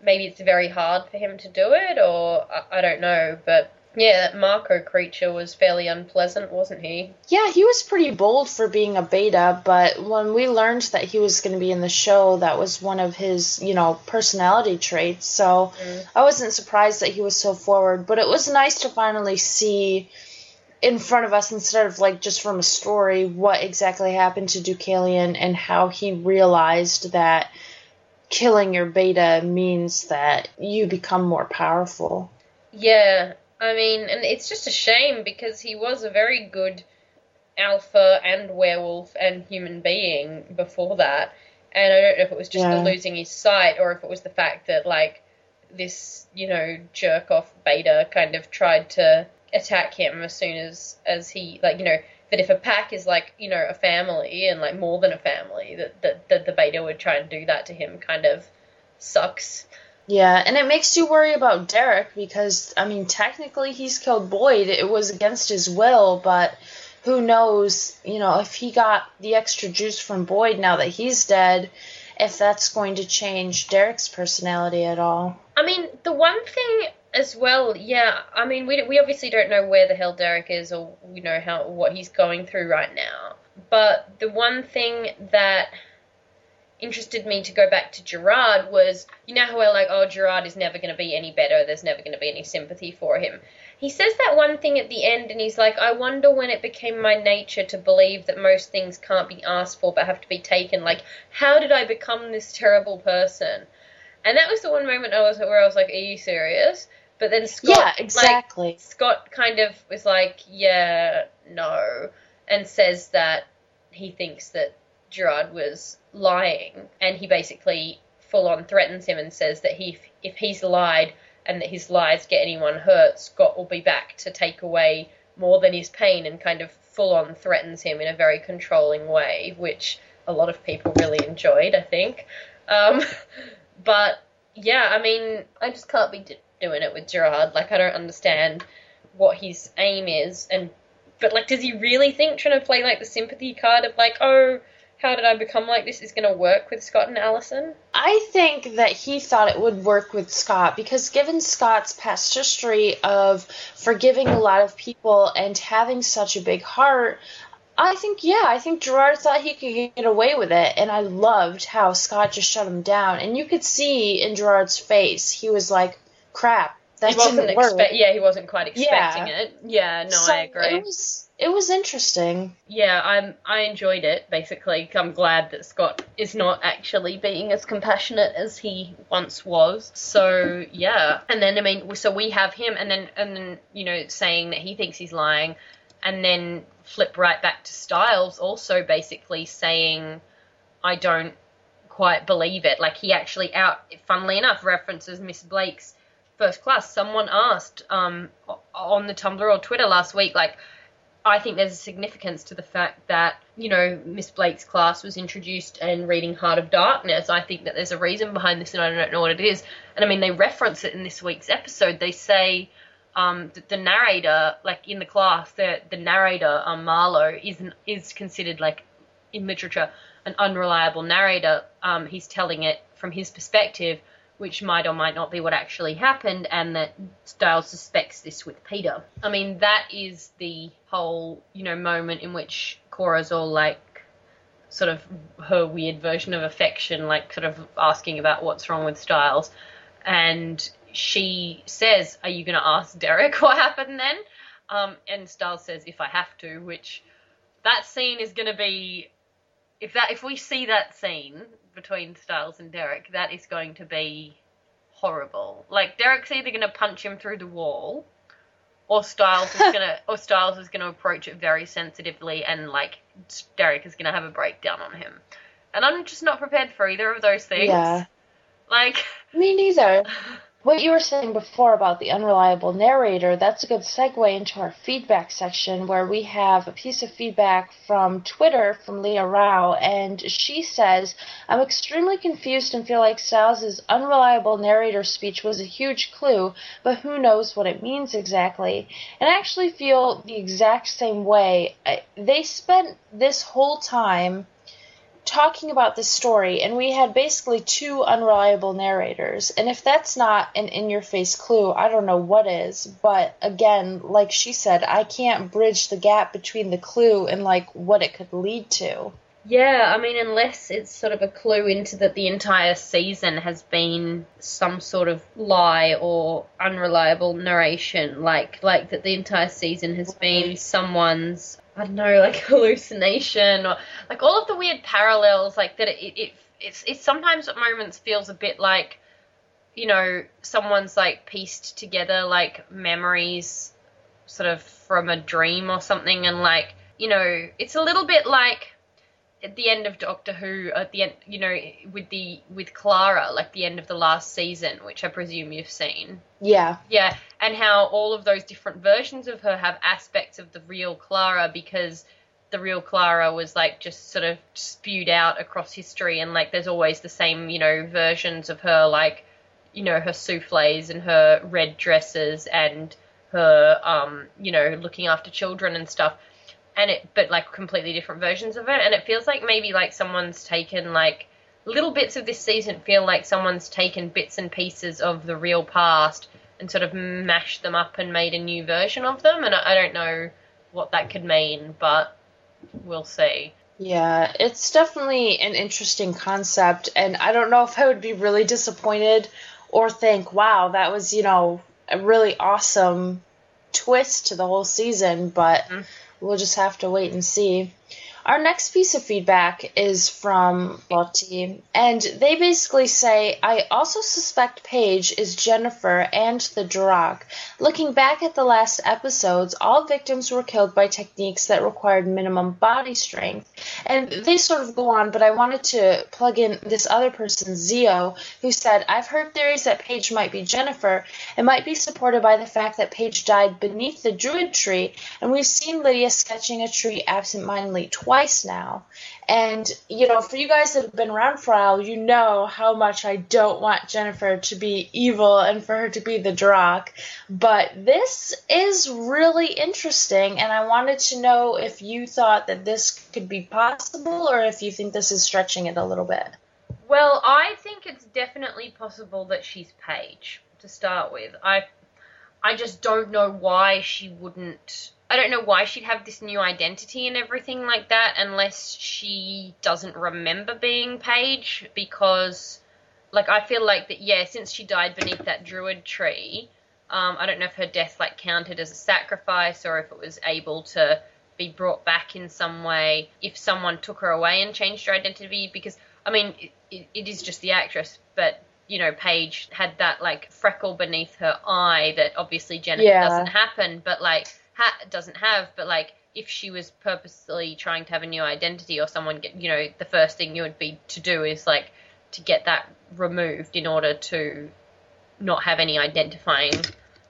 maybe it's very hard for him to do it, or I, I don't know. But yeah, that Marco creature was fairly unpleasant, wasn't he? Yeah, he was pretty bold for being a beta, but when we learned that he was going to be in the show, that was one of his, you know, personality traits. So Mm. I wasn't surprised that he was so forward, but it was nice to finally see in front of us instead of like just from a story what exactly happened to Deucalion and how he realized that killing your beta means that you become more powerful. Yeah, I mean, and it's just a shame because he was a very good alpha and werewolf and human being before that. And I don't know if it was just Yeah. the losing his sight or if it was the fact that, like, this, you know, jerk off beta kind of tried to attack him as soon as, as he, like, you know, that if a pack is like, you know, a family and, like, more than a family, that, that, that the beta would try and do that to him kind of sucks. Yeah, and it makes you worry about Derek because, I mean, technically he's killed Boyd. It was against his will, but who knows, you know, if he got the extra juice from Boyd now that he's dead, if that's going to change Derek's personality at all. I mean, the one thing as well, yeah. I mean, we we obviously don't know where the hell Derek is, or we know how what he's going through right now. But the one thing that interested me to go back to Gerard was, you know how we're like, oh, Gerard is never going to be any better. There's never going to be any sympathy for him. He says that one thing at the end, and he's like, I wonder when it became my nature to believe that most things can't be asked for but have to be taken. Like, how did I become this terrible person? And that was the one moment I was where I was like, "Are you serious?" But then Scott, yeah, like, exactly. Scott kind of was like, "Yeah, no," and says that he thinks that Gerard was lying, and he basically full on threatens him and says that he, if he's lied and that his lies get anyone hurt, Scott will be back to take away more than his pain, and kind of full on threatens him in a very controlling way, which a lot of people really enjoyed, I think. Um, <laughs> but yeah, I mean, I just can't be d- doing it with Gerard. Like, I don't understand what his aim is, and but like, does he really think trying to play like the sympathy card of like, oh, how did I become like this is going to work with Scott and Allison? I think that he thought it would work with Scott because, given Scott's past history of forgiving a lot of people and having such a big heart, I think, yeah, I think Gerard thought he could get away with it. And I loved how Scott just shut him down. And you could see in Gerard's face, he was like, crap, that he wasn't didn't. Yeah, he wasn't quite Yeah. expecting it. Yeah, no, so I agree. It was, it was interesting. yeah, I'm I enjoyed it basically. I'm glad that Scott is not actually being as compassionate as he once was. So, yeah. And then I mean, so we have him and then and then, you know, saying that he thinks he's lying and then flip right back to Stiles also basically saying I don't quite believe it. Like he actually out funnily enough references Miss Blake's first class. Someone asked um on the Tumblr or Twitter last week like I think there's a significance to the fact that, you know, Miss Blake's class was introduced and reading Heart of Darkness. I think that there's a reason behind this and I don't know what it is. And I mean, they reference it in this week's episode. They say um, that the narrator, like in the class, the, the narrator, um, Marlowe, is, is considered, like, in literature, an unreliable narrator. Um, he's telling it from his perspective, which might or might not be what actually happened, and that Stiles suspects this with Peter. I mean, that is the whole, you know, moment in which Cora's all like, sort of her weird version of affection, like sort of asking about what's wrong with Stiles, and she says, "Are you going to ask Derek <laughs> what happened then?" Um, and Stiles says, "If I have to," which that scene is going to be if that if we see that scene between Stiles and Derek, that is going to be horrible. Like Derek's either going to punch him through the wall, or Stiles is <laughs> gonna or Stiles is gonna approach it very sensitively and like Derek is gonna have a breakdown on him. And I'm just not prepared for either of those things. Yeah. Like Me neither. <laughs> What you were saying before about the unreliable narrator, that's a good segue into our feedback section where we have a piece of feedback from Twitter from Leah Rao, and she says, I'm extremely confused and feel like Stiles' unreliable narrator speech was a huge clue, but who knows what it means exactly. And I actually feel the exact same way. They spent this whole time talking about this story, and we had basically two unreliable narrators. And if that's not an in your face clue, I don't know what is. But again, like she said, I can't bridge the gap between the clue and like what it could lead to. Yeah, I mean, unless it's sort of a clue into that the entire season has been some sort of lie or unreliable narration, like like that the entire season has been someone's I don't know, like <laughs> hallucination or like all of the weird parallels, like that. It, it it's it sometimes at moments feels a bit like, you know, someone's like pieced together like memories, sort of from a dream or something, and like you know, it's a little bit like at the end of Doctor Who, at the end, you know, with the with Clara, like the end of the last season, which I presume you've seen. Yeah. Yeah, and how all of those different versions of her have aspects of the real Clara because the real Clara was like just sort of spewed out across history, and like there's always the same, you know, versions of her, like you know, her souffles and her red dresses and her, um, you know, looking after children and stuff. And it but like completely different versions of it. And it feels like maybe like someone's taken like little bits of this season feel like someone's taken bits and pieces of the real past and sort of mashed them up and made a new version of them and I, I don't know what that could mean but we'll see yeah, it's definitely an interesting concept, and I don't know if I would be really disappointed or think, wow, that was, you know, a really awesome twist to the whole season, but mm-hmm we'll just have to wait and see. Our next piece of feedback is from Lottie, and they basically say, I also suspect Paige is Jennifer and the Darach. Looking back at the last episodes, all victims were killed by techniques that required minimum body strength. And they sort of go on, but I wanted to plug in this other person, Zio, who said, I've heard theories that Paige might be Jennifer. It might be supported by the fact that Paige died beneath the druid tree, and we've seen Lydia sketching a tree absentmindedly twice twice now. And, you know, for you guys that have been around for a while, you know how much I don't want Jennifer to be evil and for her to be the Darach. But this is really interesting, and I wanted to know if you thought that this could be possible or if you think this is stretching it a little bit. Well, I think it's definitely possible that she's Paige to start with. I I just don't know why she wouldn't I don't know why she'd have this new identity and everything like that unless she doesn't remember being Paige because like I feel like that yeah since she died beneath that druid tree um, I don't know if her death like counted as a sacrifice or if it was able to be brought back in some way if someone took her away and changed her identity because I mean it, it is just the actress but you know Paige had that like freckle beneath her eye that obviously Jennifer yeah. doesn't happen but like ha- doesn't have, but like if she was purposely trying to have a new identity or someone get, you know, the first thing you would be to do is like to get that removed in order to not have any identifying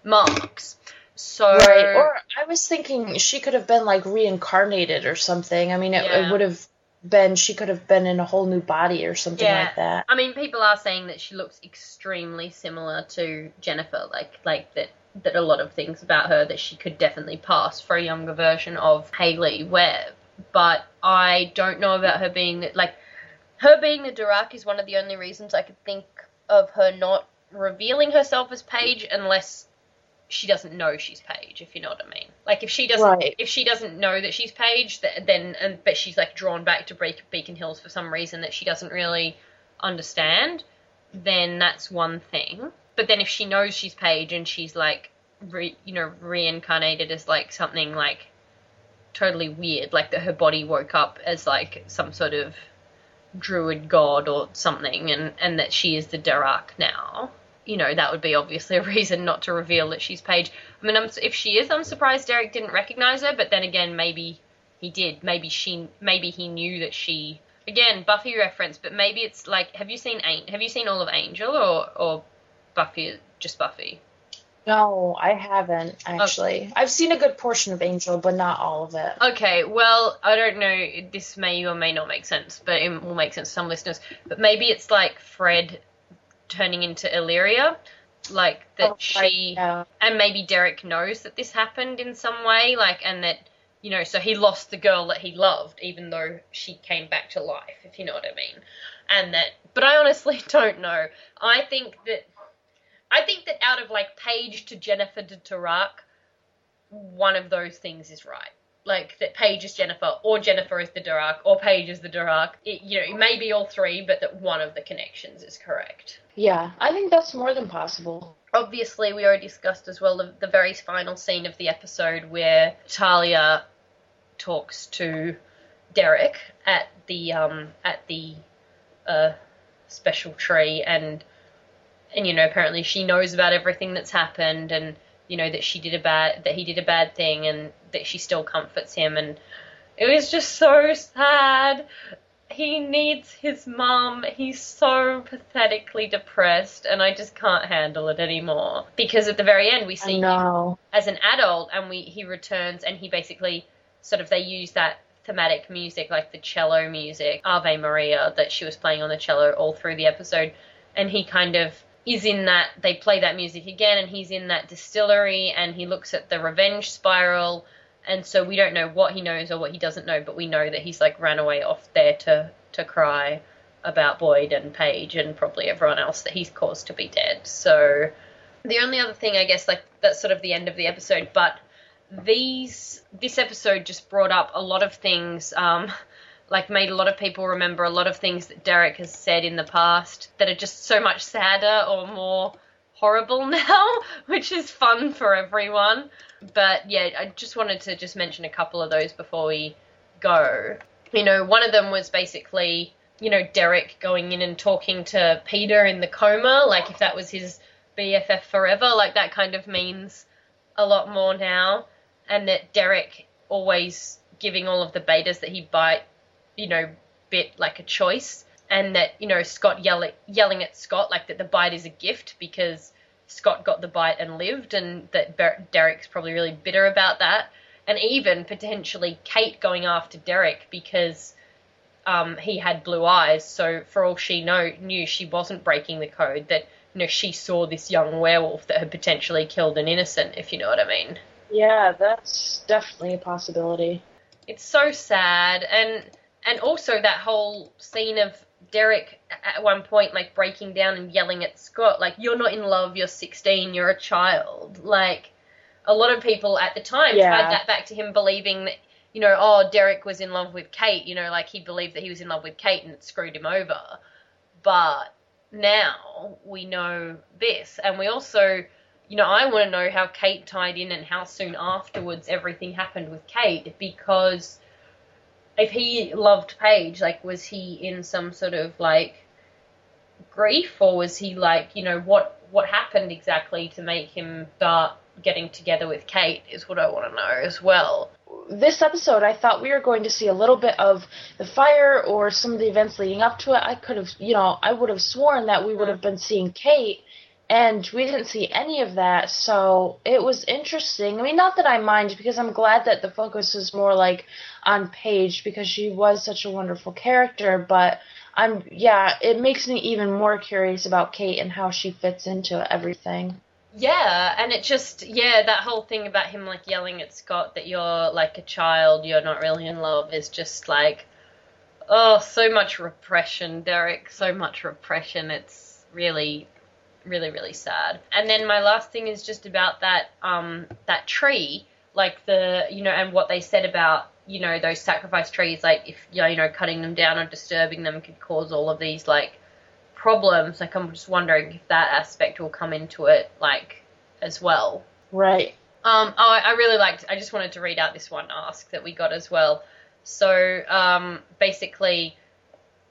marks. So right, or I was thinking she could have been like reincarnated or something. I mean, it, yeah. it would have been she could have been in a whole new body or something yeah. like that. I mean, people are saying that she looks extremely similar to Jennifer, like like that that a lot of things about her that she could definitely pass for a younger version of Haley Webb. But I don't know about her being like her being the Darach is one of the only reasons I could think of her not revealing herself as Paige unless she doesn't know she's Paige, if you know what I mean. Like if she doesn't, right. if she doesn't know that she's Paige, then and but she's like drawn back to Beacon Hills for some reason that she doesn't really understand, then that's one thing. But then if she knows she's Paige and she's like, re, you know, reincarnated as like something like totally weird, like that her body woke up as like some sort of druid god or something, and and that she is the Darach now, you know, that would be obviously a reason not to reveal that she's Paige. I mean, I'm, if she is, I'm surprised Derek didn't recognize her, but then again, maybe he did. Maybe she, maybe he knew that she. Again, Buffy reference, but maybe it's like, have you seen Have you seen all of Angel or or Buffy, just Buffy? No, I haven't actually. I've seen a good portion of Angel, but not all of it. Okay, well, I don't know. This may or may not make sense, but it will make sense to some listeners. But maybe it's like Fred turning into Illyria, like that Oh, she yeah. and maybe Derek knows that this happened in some way, like, and that you know, so he lost the girl that he loved, even though she came back to life, if you know what I mean. And that, but I honestly <laughs> don't know. I think that, I think that out of like Paige to Jennifer to Darach, one of those things is right. Like that Paige is Jennifer, or Jennifer is the Darach, or Paige is the Darach. It, you know, it may be all three, but that one of the connections is correct Yeah, I think that's more than possible. obviously we already discussed as well the, the very final scene of the episode where Talia talks to Derek at the um at the uh special tree and and you know apparently she knows about everything that's happened and you know that she did a bad that he did a bad thing and that she still comforts him and it was just so sad he needs his mum. He's so pathetically depressed, and I just can't handle it anymore. Because at the very end, we see him as an adult, and we he returns, and he basically sort of they use that thematic music, like the cello music, Ave Maria, that she was playing on the cello all through the episode, and he kind of is in that. They play that music again, and he's in that distillery, and he looks at the revenge spiral and so we don't know what he knows or what he doesn't know, but we know that he's like ran away off there to to cry about Boyd and Paige and probably everyone else that he's caused to be dead. So the only other thing I guess like that's sort of the end of the episode, but these this episode just brought up a lot of things um like made a lot of people remember a lot of things that Derek has said in the past that are just so much sadder or more horrible <laughs> now, which is fun for everyone. But yeah, I just wanted to just mention a couple of those before we go. You know, one of them was basically, you know, Derek going in and talking to Peter in the coma, like if that was his BFF forever, like that kind of means a lot more now. And that Derek always giving all of the betas that he bite, you know, bit like a choice. And that, you know, Scott yelling yelling at Scott like that the bite is a gift because Scott got the bite and lived, and that Ber- Derek's probably really bitter about that, and even potentially Kate going after Derek because um, he had blue eyes. So for all she know knew, she wasn't breaking the code. That you know she saw this young werewolf that had potentially killed an innocent. If you know what I mean. Yeah, that's definitely a possibility. It's so sad, and and also that whole scene of Derek at one point like breaking down and yelling at Scott like you're not in love, you're 16, you're a child. Like a lot of people at the time Yeah. tied that back to him believing that you know, oh, Derek was in love with Kate, you know, like he believed that he was in love with Kate and it screwed him over. But now we know this, and we also, you know, I want to know how Kate tied in and how soon afterwards everything happened with Kate because if he loved Paige, like, was he in some sort of like grief, or was he like, you know, what what happened exactly to make him start getting together with Kate? Is what I want to know as well. This episode, I thought we were going to see a little bit of the fire or some of the events leading up to it. I could have, you know, I would have sworn that we would have mm. been seeing Kate, and we didn't see any of that. So it was interesting. I mean, not that I mind because I'm glad that the focus is more like on Paige because she was such a wonderful character, but. I'm yeah, it makes me even more curious about Kate and how she fits into everything. Yeah, and it just yeah, that whole thing about him like yelling at Scott that you're like a child, you're not really in love is just like oh, so much repression, Derek, so much repression. It's really really really sad. And then my last thing is just about that um that tree, like the you know and what they said about you know those sacrifice trees like if you know, you know cutting them down or disturbing them could cause all of these like problems. Like I'm just wondering if that aspect will come into it, like as well. Right. Um, oh, I I really liked. I just wanted to read out this one ask that we got as well. So um, basically,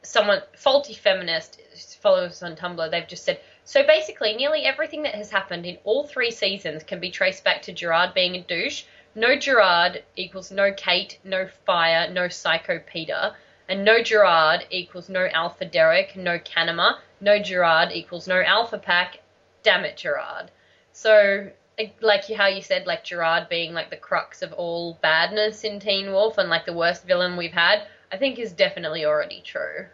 someone faulty feminist follows us on Tumblr. They've just said So basically, nearly everything that has happened in all three seasons can be traced back to Gerard being a douche. No Gerard equals no Kate, no Fire, no Psycho Peter. And no Gerard equals no Alpha Derek, no Kanima. No Gerard equals no Alpha Pack. Damn it, Gerard. So, eh, like how you said, like Gerard being like the crux of all badness in Teen Wolf and like the worst villain we've had, I think is definitely already true.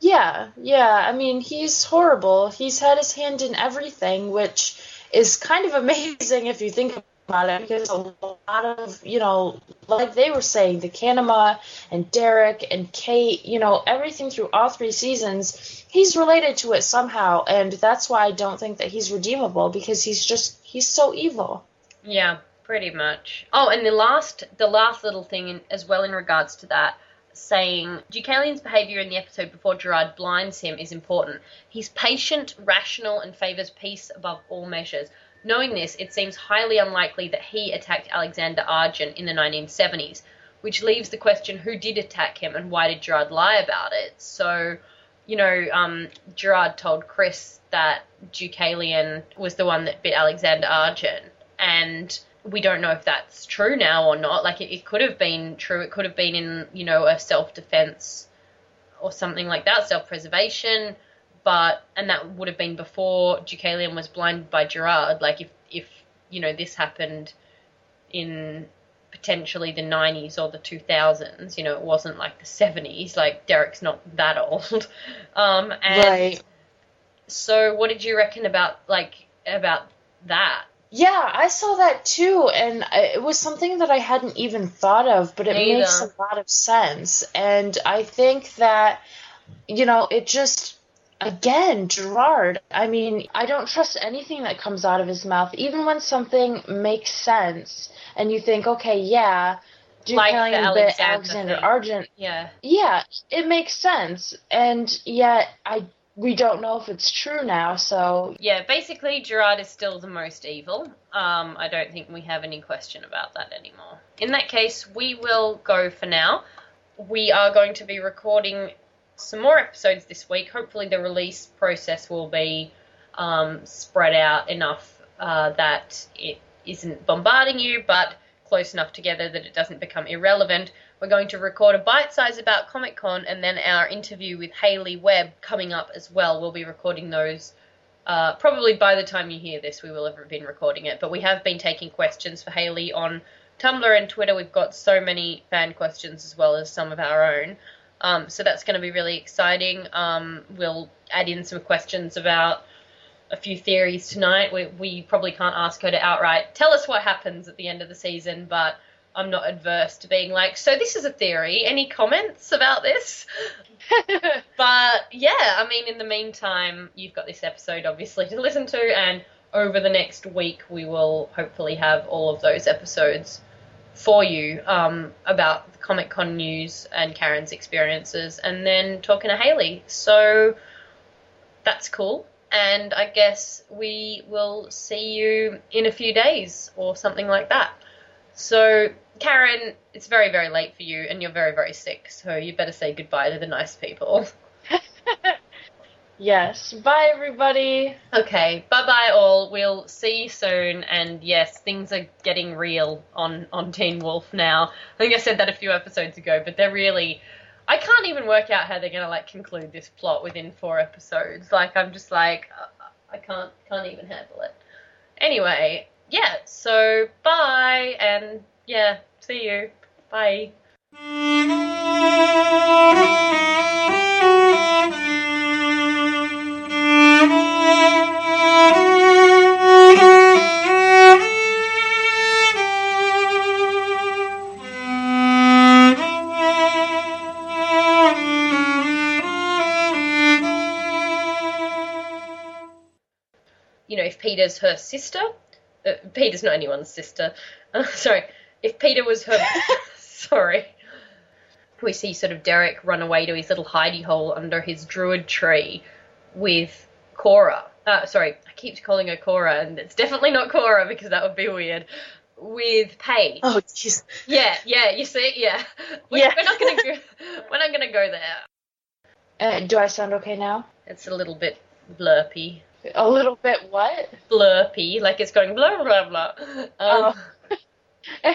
Yeah, yeah. I mean, he's horrible. He's had his hand in everything, which is kind of <laughs> amazing if you think about it, because a lot of, you know, like they were saying, the Kanima and Derek and Kate, you know, everything through all three seasons, he's related to it somehow, and that's why I don't think that he's redeemable because he's just he's so evil. Yeah, pretty much. Oh, and the last the last little thing in, as well in regards to that saying Deucalion's behavior in the episode before Gerard blinds him is important. He's patient, rational, and favors peace above all measures. Knowing this, it seems highly unlikely that he attacked Alexander Argent in the 1970s, which leaves the question who did attack him and why did Gerard lie about it? So, you know, um, Gerard told Chris that Deucalion was the one that bit Alexander Argent, and we don't know if that's true now or not. Like it, it could have been true. It could have been in you know a self defense or something like that, self preservation. But and that would have been before Deucalion was blinded by Gerard. Like if if you know this happened in potentially the 90s or the 2000s. You know, it wasn't like the 70s. Like Derek's not that <laughs> old. Um, and Right. so, what did you reckon about like about that? Yeah, I saw that too, and it was something that I hadn't even thought of, but it Me makes a lot of sense. And I think that, you know, it just, again, Gerard, I mean, I don't trust anything that comes out of his mouth, even when something makes sense and you think, okay, yeah, Like the bit Alexander Alexander. Argent, Yeah, yeah, it makes sense. And yet, I we don't know if it's true now, so yeah. Basically, Gerard is still the most evil. Um, I don't think we have any question about that anymore. In that case, we will go for now. We are going to be recording some more episodes this week. Hopefully, the release process will be um, spread out enough uh, that it isn't bombarding you, but close enough together that it doesn't become irrelevant. We're going to record a bite size about Comic Con and then our interview with Haley Webb coming up as well. We'll be recording those. Uh, probably by the time you hear this, we will have been recording it. But we have been taking questions for Haley on Tumblr and Twitter. We've got so many fan questions as well as some of our own. Um, so that's going to be really exciting. Um, we'll add in some questions about a few theories tonight. We, we probably can't ask her to outright tell us what happens at the end of the season, but I'm not adverse to being like, so this is a theory. Any comments about this? <laughs> But yeah, I mean, in the meantime, you've got this episode obviously to listen to, and over the next week, we will hopefully have all of those episodes for you um, about the Comic Con news and Karen's experiences, and then talking to Haley. So that's cool. And I guess we will see you in a few days or something like that. So, Karen, it's very, very late for you, and you're very, very sick, so you better say goodbye to the nice people. <laughs> yes. Bye, everybody. Okay, bye bye all. We'll see you soon. And yes, things are getting real on on Teen Wolf now. I think I said that a few episodes ago, but they're really. I can't even work out how they're gonna like conclude this plot within four episodes. Like I'm just like uh, I can't can't even handle it. Anyway, yeah. So bye and yeah, see you. Bye. you know, if Peter's her sister, uh, Peter's not anyone's sister. Uh, <laughs> sorry, if Peter was her, <laughs> sorry, we see sort of Derek run away to his little hidey hole under his druid tree with Cora. Uh, sorry, I keep calling her Cora, and it's definitely not Cora because that would be weird. With Paige. Oh, jeez. Yeah, yeah, you see, yeah. We, Yeah. We're not gonna go. <laughs> We're not gonna go there. Uh, do I sound okay now? It's a little bit blurpy. A little bit what? blurpy, like it's going blah blah blah. Um, Oh. <laughs>